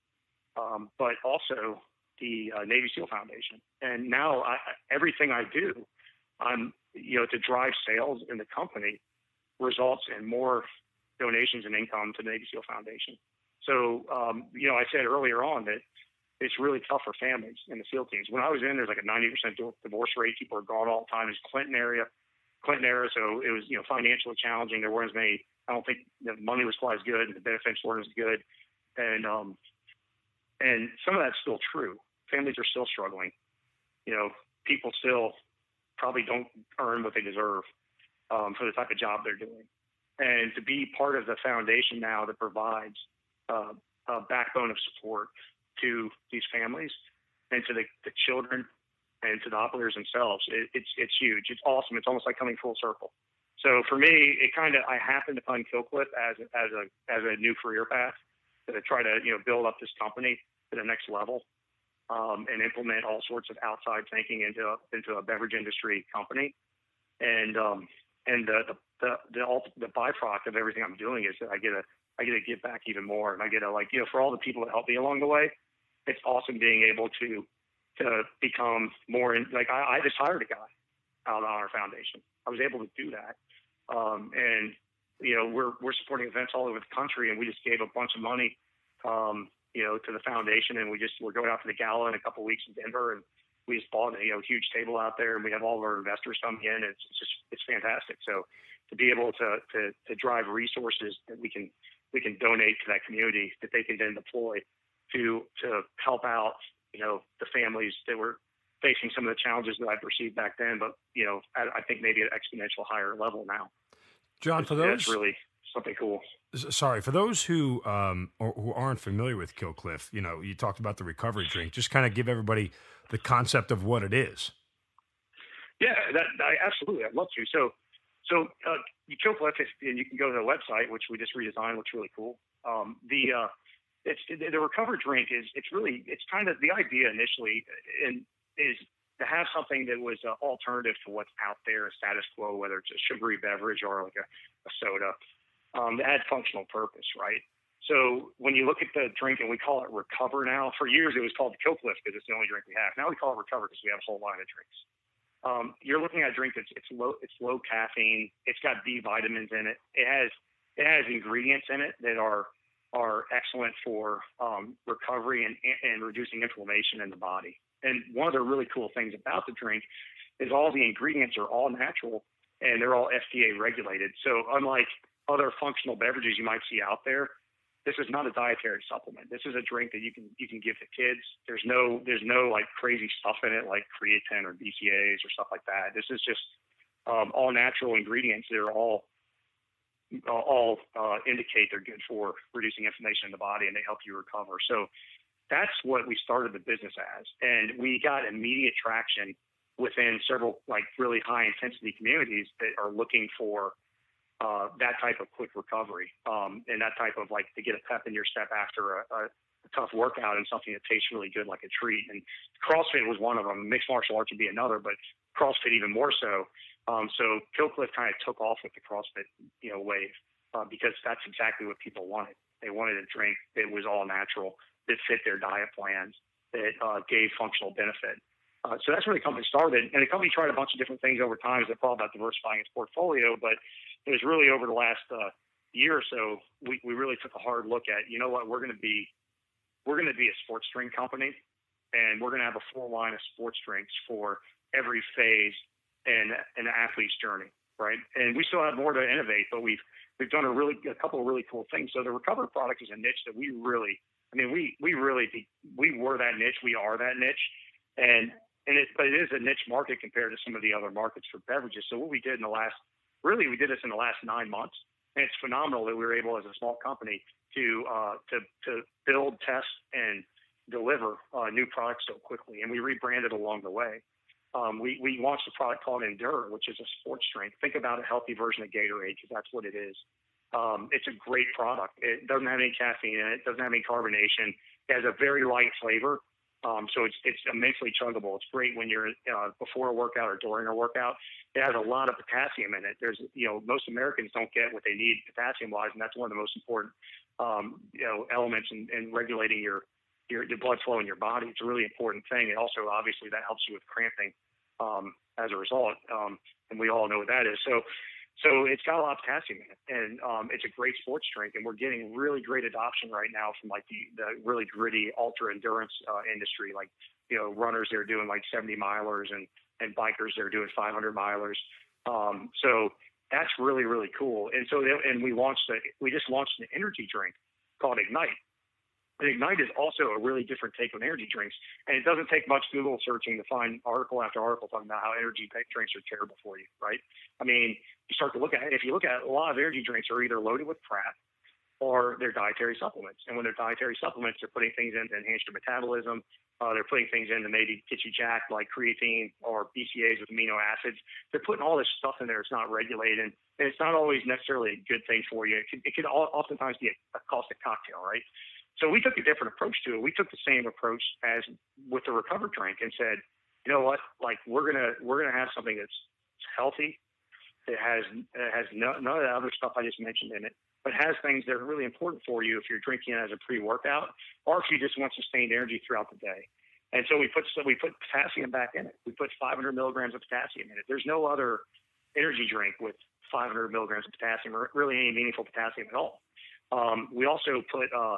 B: um, but also the uh, Navy SEAL Foundation. And now I, everything I do, I'm, you know, to drive sales in the company results in more donations and income to the Navy SEAL Foundation. So, um, you know, I said earlier on that it's really tough for families in the SEAL teams. When I was in, there's like a 90% divorce rate. People are gone all the time. It's Clinton area, Clinton era, so it was you know financially challenging. There weren't as many. I don't think the money was quite as good, and the benefits weren't as good, and um, and some of that's still true. Families are still struggling. You know, people still probably don't earn what they deserve um, for the type of job they're doing. And to be part of the foundation now that provides uh, a backbone of support to these families and to the, the children and to the operators themselves. It, it's it's huge. It's awesome. It's almost like coming full circle. So for me, it kind of I happened upon Kill Cliff as as a as a new career path to try to you know build up this company to the next level um, and implement all sorts of outside thinking into a, into a beverage industry company. And um, and the the the, the, the byproduct of everything I'm doing is that I get a I get to give back even more, and I get to like you know for all the people that helped me along the way, it's awesome being able to to become more in like I, I just hired a guy out on our foundation. I was able to do that, um, and you know we're we're supporting events all over the country, and we just gave a bunch of money, um, you know, to the foundation, and we just we're going out to the gala in a couple of weeks in Denver, and we just bought a you know huge table out there, and we have all of our investors coming in. And it's just it's fantastic. So to be able to to to drive resources that we can we can donate to that community that they can then deploy to to help out you know the families that were facing some of the challenges that I perceived back then, but you know I, I think maybe at exponential higher level now.
A: John, for those
B: that's really something cool.
A: Sorry, for those who um, or, who aren't familiar with Kill Cliff, you know, you talked about the recovery drink. Just kind of give everybody the concept of what it is.
B: Yeah, that, I, absolutely. I'd love to. So, so uh, you Kill Cliff, and you can go to the website, which we just redesigned, looks really cool. Um, the uh, it's the recovery drink is it's really it's kind of the idea initially and is to have something that was an alternative to what's out there, a status quo, whether it's a sugary beverage or like a, a soda, um, that functional purpose, right? So when you look at the drink, and we call it Recover now. For years, it was called the Kill Cliff because it's the only drink we have. Now we call it Recover because we have a whole line of drinks. Um, you're looking at a drink that's it's low it's low caffeine. It's got B vitamins in it. It has it has ingredients in it that are are excellent for um, recovery and, and reducing inflammation in the body. And one of the really cool things about the drink is all the ingredients are all natural and they're all FDA regulated. So unlike other functional beverages you might see out there, this is not a dietary supplement. This is a drink that you can you can give to kids. There's no there's no like crazy stuff in it like creatine or BCAAs or stuff like that. This is just um, all natural ingredients that are all all uh, indicate they're good for reducing inflammation in the body and they help you recover. So that's what we started the business as, and we got immediate traction within several like really high intensity communities that are looking for uh, that type of quick recovery um, and that type of like to get a pep in your step after a, a, tough workout and something that tastes really good like a treat. And CrossFit was one of them. Mixed martial arts would be another, but CrossFit even more so. Um, so Kill Cliff kind of took off with the CrossFit you know wave uh, because that's exactly what people wanted. They wanted a drink that was all natural, that fit their diet plans, that uh, gave functional benefit. Uh, so that's where the company started. And the company tried a bunch of different things over time as it thought about diversifying its portfolio. But it was really over the last uh, year or so, we, we really took a hard look at, you know what, we're going to be, we're going to be a sports drink company and we're going to have a full line of sports drinks for every phase in an athlete's journey. Right. And we still have more to innovate, but we've, we've done a really, a couple of really cool things. So the recover product is a niche that we really, I mean, we, we really, we were that niche. We are that niche. And and it, but it is a niche market compared to some of the other markets for beverages. So what we did in the last, really, we did this in the last nine months, and it's phenomenal that we were able, as a small company, to uh, to to build, test, and deliver uh, new products so quickly. And we rebranded along the way. Um, we we launched a product called Endure, which is a sports drink. Think about a healthy version of Gatorade, because that's what it is. Um, it's a great product. It doesn't have any caffeine in it. It doesn't have any carbonation. It has a very light flavor um, so it's it's immensely chuggable. It's great when you're uh, before a workout or during a workout. It has a lot of potassium in it. There's you know most Americans don't get what they need potassium wise, and that's one of the most important um, you know elements in, in regulating your, your your blood flow in your body. It's a really important thing. And also obviously that helps you with cramping um, as a result, um, and we all know what that is. So so it's got a lot of potassium in it, and um, it's a great sports drink. And we're getting really great adoption right now from like the, the really gritty ultra endurance uh, industry, like you know runners that are doing like 70 milers and and bikers that are doing 500 milers. Um, so that's really really cool. And so and we launched a, we just launched an energy drink called Ignite, but Ignite is also a really different take on energy drinks. And it doesn't take much Google searching to find article after article talking about how energy drinks are terrible for you, right? I mean, you start to look at it. If you look at it, a lot of energy drinks are either loaded with crap or they're dietary supplements. And when they're dietary supplements, they're putting things in to enhance your metabolism. Uh, they're putting things in to maybe get you jacked, like creatine or BCAAs with amino acids. They're putting all this stuff in there. It's not regulated, and it's not always necessarily a good thing for you. It can, it can oftentimes be a, a caustic cocktail, right? So we took a different approach to it. We took the same approach as with the recover drink and said, you know what, like we're gonna we're gonna have something that's healthy. that has has no, none of the other stuff I just mentioned in it, but has things that are really important for you if you're drinking it as a pre-workout or if you just want sustained energy throughout the day. And so we put so we put potassium back in it. We put 500 milligrams of potassium in it. There's no other energy drink with 500 milligrams of potassium or really any meaningful potassium at all. Um, we also put uh,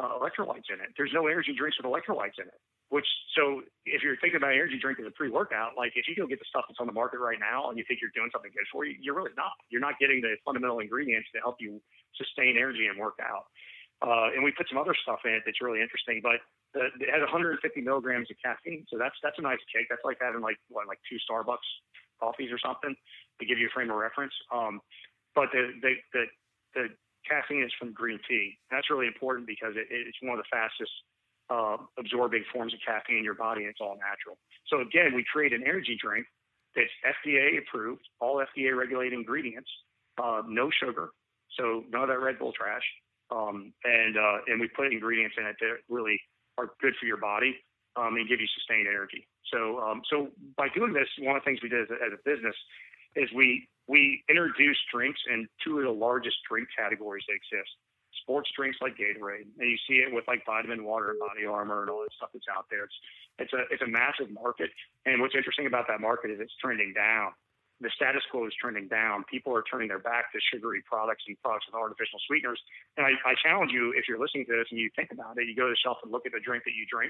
B: uh, electrolytes in it. There's no energy drinks with electrolytes in it. Which so if you're thinking about energy drink as a pre-workout, like if you go get the stuff that's on the market right now and you think you're doing something good for you, you're really not. You're not getting the fundamental ingredients to help you sustain energy and work out. Uh, and we put some other stuff in it that's really interesting, but the, it has 150 milligrams of caffeine, so that's that's a nice kick. That's like having like what like two Starbucks coffees or something to give you a frame of reference. Um, but the the the, the caffeine is from green tea. That's really important because it, it's one of the fastest uh, absorbing forms of caffeine in your body, and it's all natural. So again, we create an energy drink that's FDA approved, all FDA regulated ingredients, uh, no sugar, so none of that Red Bull trash, um, and uh, and we put ingredients in it that really are good for your body um, and give you sustained energy. So um, so by doing this, one of the things we did as a, as a business is we we introduced drinks in two of the largest drink categories that exist. Sports drinks like Gatorade, and you see it with like vitamin water and body armor and all that stuff that's out there. It's it's a it's a massive market, and what's interesting about that market is it's trending down. The status quo is trending down. People are turning their back to sugary products and products with artificial sweeteners. And I, I challenge you, if you're listening to this and you think about it, you go to the shelf and look at the drink that you drink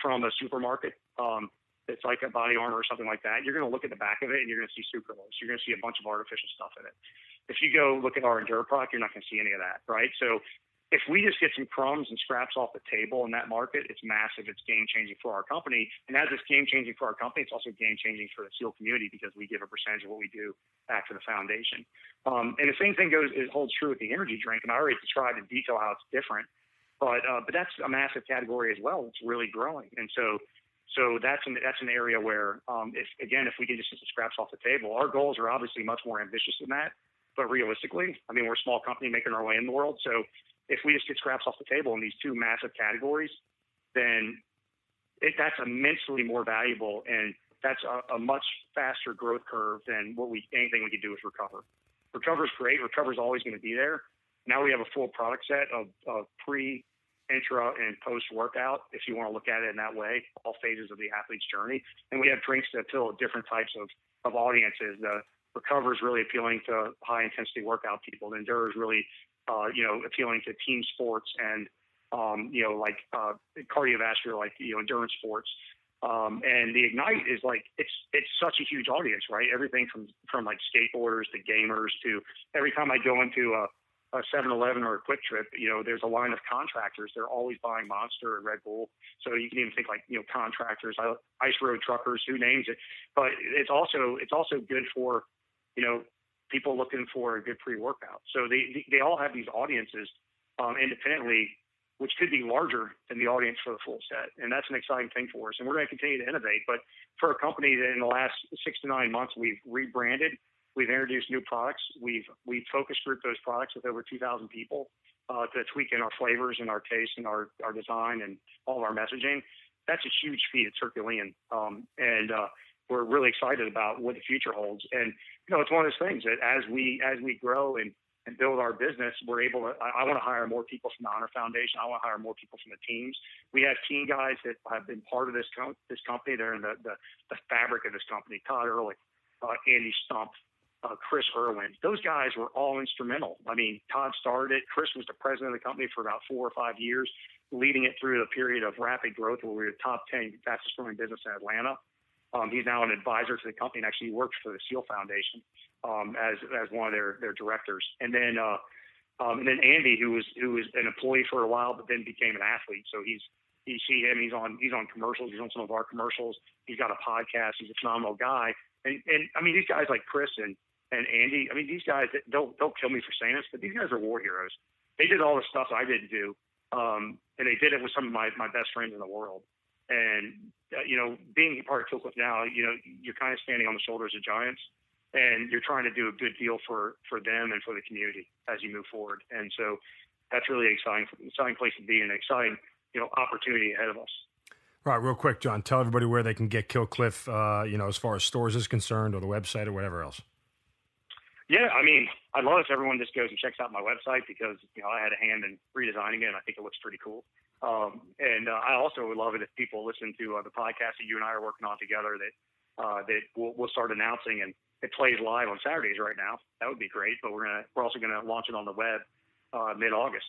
B: from a supermarket. Um, it's like a body armor or something like that, you're going to look at the back of it and you're going to see sucralose. You're going to see a bunch of artificial stuff in it. If you go look at our Endure product, you're not going to see any of that, right? So if we just get some crumbs and scraps off the table in that market, it's massive. It's game changing for our company. And as it's game changing for our company, it's also game changing for the SEAL community because we give a percentage of what we do back to the foundation. Um, and the same thing goes, it holds true with the energy drink. And I already described in detail how it's different, but, uh, but that's a massive category as well. It's really growing. And so so that's an that's an area where, um, if again, if we can just get scraps off the table, our goals are obviously much more ambitious than that. But realistically, I mean, we're a small company making our way in the world. So if we just get scraps off the table in these two massive categories, then it, that's immensely more valuable and that's a, a, much faster growth curve than what we anything we could do with recover. Recover is great. Recover is always going to be there. Now we have a full product set of, of pre intra and post workout, if you want to look at it in that way, all phases of the athlete's journey. And we have drinks that appeal to different types of, of audiences. The recover is really appealing to high intensity workout people. The endure is really, uh, you know, appealing to team sports and, um, you know, like uh, cardiovascular, like, you know, endurance sports. Um, and the Ignite is like it's it's such a huge audience, right? Everything from from like skateboarders to gamers to every time I go into a a 7-Eleven or a QuikTrip, you know, there's a line of contractors. They're always buying Monster and Red Bull. So you can even think like, you know, contractors, ice road truckers, who names it. But it's also it's also good for, you know, people looking for a good pre-workout. So they they all have these audiences um, independently, which could be larger than the audience for the full set. And that's an exciting thing for us. And we're going to continue to innovate. But for a company that in the last six to nine months we've rebranded We've introduced new products. We've we've focus grouped those products with over 2,000 people uh, to tweak in our flavors and our taste and our, our design and all of our messaging. That's a huge feat at Herculean, um, and uh, we're really excited about what the future holds. And you know, it's one of those things that as we as we grow and and build our business, we're able to. I, I want to hire more people from the Honor Foundation. I want to hire more people from the teams. We have team guys that have been part of this com- this company. They're in the, the, the fabric of this company. Todd Ehrlich, uh, Andy Stumpf, uh, Chris Irwin. Those guys were all instrumental. I mean, Todd started it. Chris was the president of the company for about four or five years, leading it through the period of rapid growth where we were top 10 fastest growing business in Atlanta. Um, he's now an advisor to the company and actually works for the SEAL Foundation um, as, as one of their, their directors. And then, uh, um, and then Andy, who was, who was an employee for a while, but then became an athlete. So he's, you see him, he's on, he's on commercials. He's on some of our commercials. He's got a podcast. He's a phenomenal guy. And, and I mean, these guys like Chris and, and Andy. I mean, these guys don't don't kill me for saying this, but these guys are war heroes. They did all the stuff I didn't do, um, and they did it with some of my my best friends in the world. And uh, you know, being part of Cliff now, you know, you're kind of standing on the shoulders of giants, and you're trying to do a good deal for for them and for the community as you move forward. And so that's really exciting, exciting place to be, and an exciting you know opportunity ahead of us.
A: Right, real quick, John. Tell everybody where they can get Kill Cliff, uh, you know, as far as stores is concerned, or the website, or whatever else.
B: Yeah, I mean, I'd love if everyone just goes and checks out my website because you know I had a hand in redesigning it, and I think it looks pretty cool. Um, and uh, I also would love it if people listen to uh, the podcast that you and I are working on together that uh, that we'll, we'll start announcing, and it plays live on Saturdays right now. That would be great. But we're gonna we're also gonna launch it on the web uh, mid August.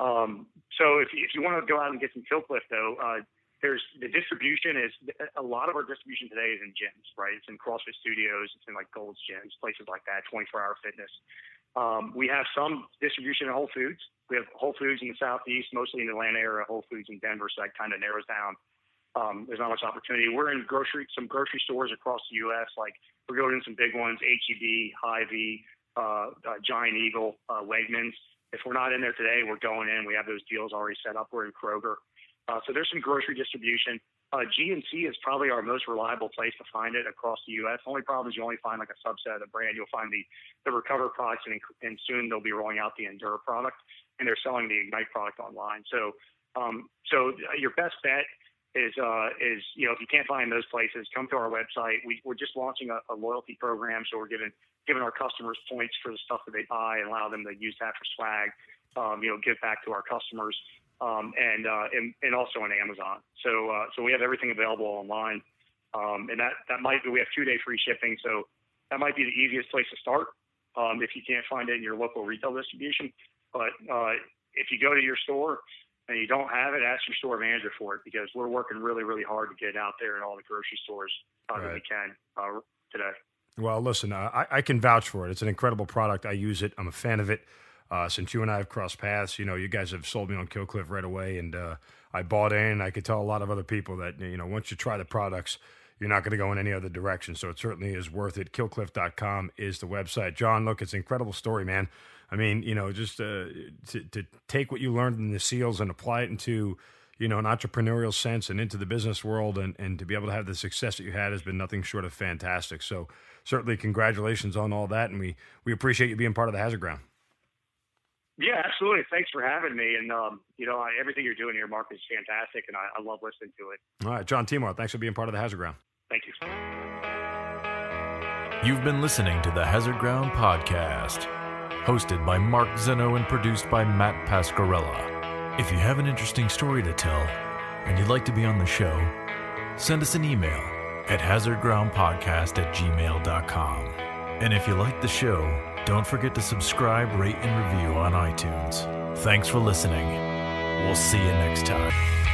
B: Um, so if you, if you want to go out and get some Kill Cliff though, uh, there's the distribution is a lot of our distribution today is in gyms, right? It's in CrossFit studios, it's in like Gold's gyms, places like that, 24 hour fitness. Um, we have some distribution in Whole Foods. We have Whole Foods in the southeast, mostly in the Atlanta area, Whole Foods in Denver, so that kind of narrows down. Um, there's not much opportunity. We're in grocery, some grocery stores across the U.S. Like we're going in some big ones: HEB, Hy-Vee, uh, uh, Giant Eagle, uh, Wegmans. If we're not in there today, we're going in. We have those deals already set up. We're in Kroger. Uh, so there's some grocery distribution. Uh, GNC is probably our most reliable place to find it across the U.S. The only problem is you only find like a subset of the brand. You'll find the the Recover products, and, and soon they'll be rolling out the Endure product, and they're selling the Ignite product online. So, um, so your best bet is uh, is you know if you can't find those places, come to our website. We, we're just launching a, a loyalty program, so we're giving giving our customers points for the stuff that they buy and allow them to use that for swag. Um, you know, give back to our customers um, and, uh, and, and also on Amazon. So uh, so we have everything available online, um, and that that might be we have two day free shipping. So that might be the easiest place to start um, if you can't find it in your local retail distribution. But uh, if you go to your store and you don't have it, ask your store manager for it because we're working really really hard to get it out there in all the grocery stores uh, right. that we can uh, today.
A: Well, listen, uh, I, I can vouch for it. It's an incredible product. I use it. I'm a fan of it. Uh, since you and I have crossed paths, you know, you guys have sold me on Kill Cliff right away, and uh, I bought in. I could tell a lot of other people that you know once you try the products, you're not going to go in any other direction. So it certainly is worth it. KillCliff.com is the website. John, look, it's an incredible story, man. I mean, you know, just uh, to to take what you learned in the SEALs and apply it into you know an entrepreneurial sense and into the business world, and and to be able to have the success that you had has been nothing short of fantastic. So certainly, congratulations on all that, and we we appreciate you being part of the Hazard Ground.
B: Yeah, absolutely. Thanks for having me. And, um, you know, I, everything you're doing here, Mark, is fantastic, and I, I love listening to it.
A: All right, John Timor, thanks for being part of the Hazard Ground.
B: Thank you.
C: You've been listening to the Hazard Ground podcast, hosted by Mark Zeno and produced by Matt Pasquarella. If you have an interesting story to tell and you'd like to be on the show, send us an email at hazardgroundpodcast at gmail.com. And if you like the show, don't forget to subscribe, rate, and review on iTunes. Thanks for listening. We'll see you next time.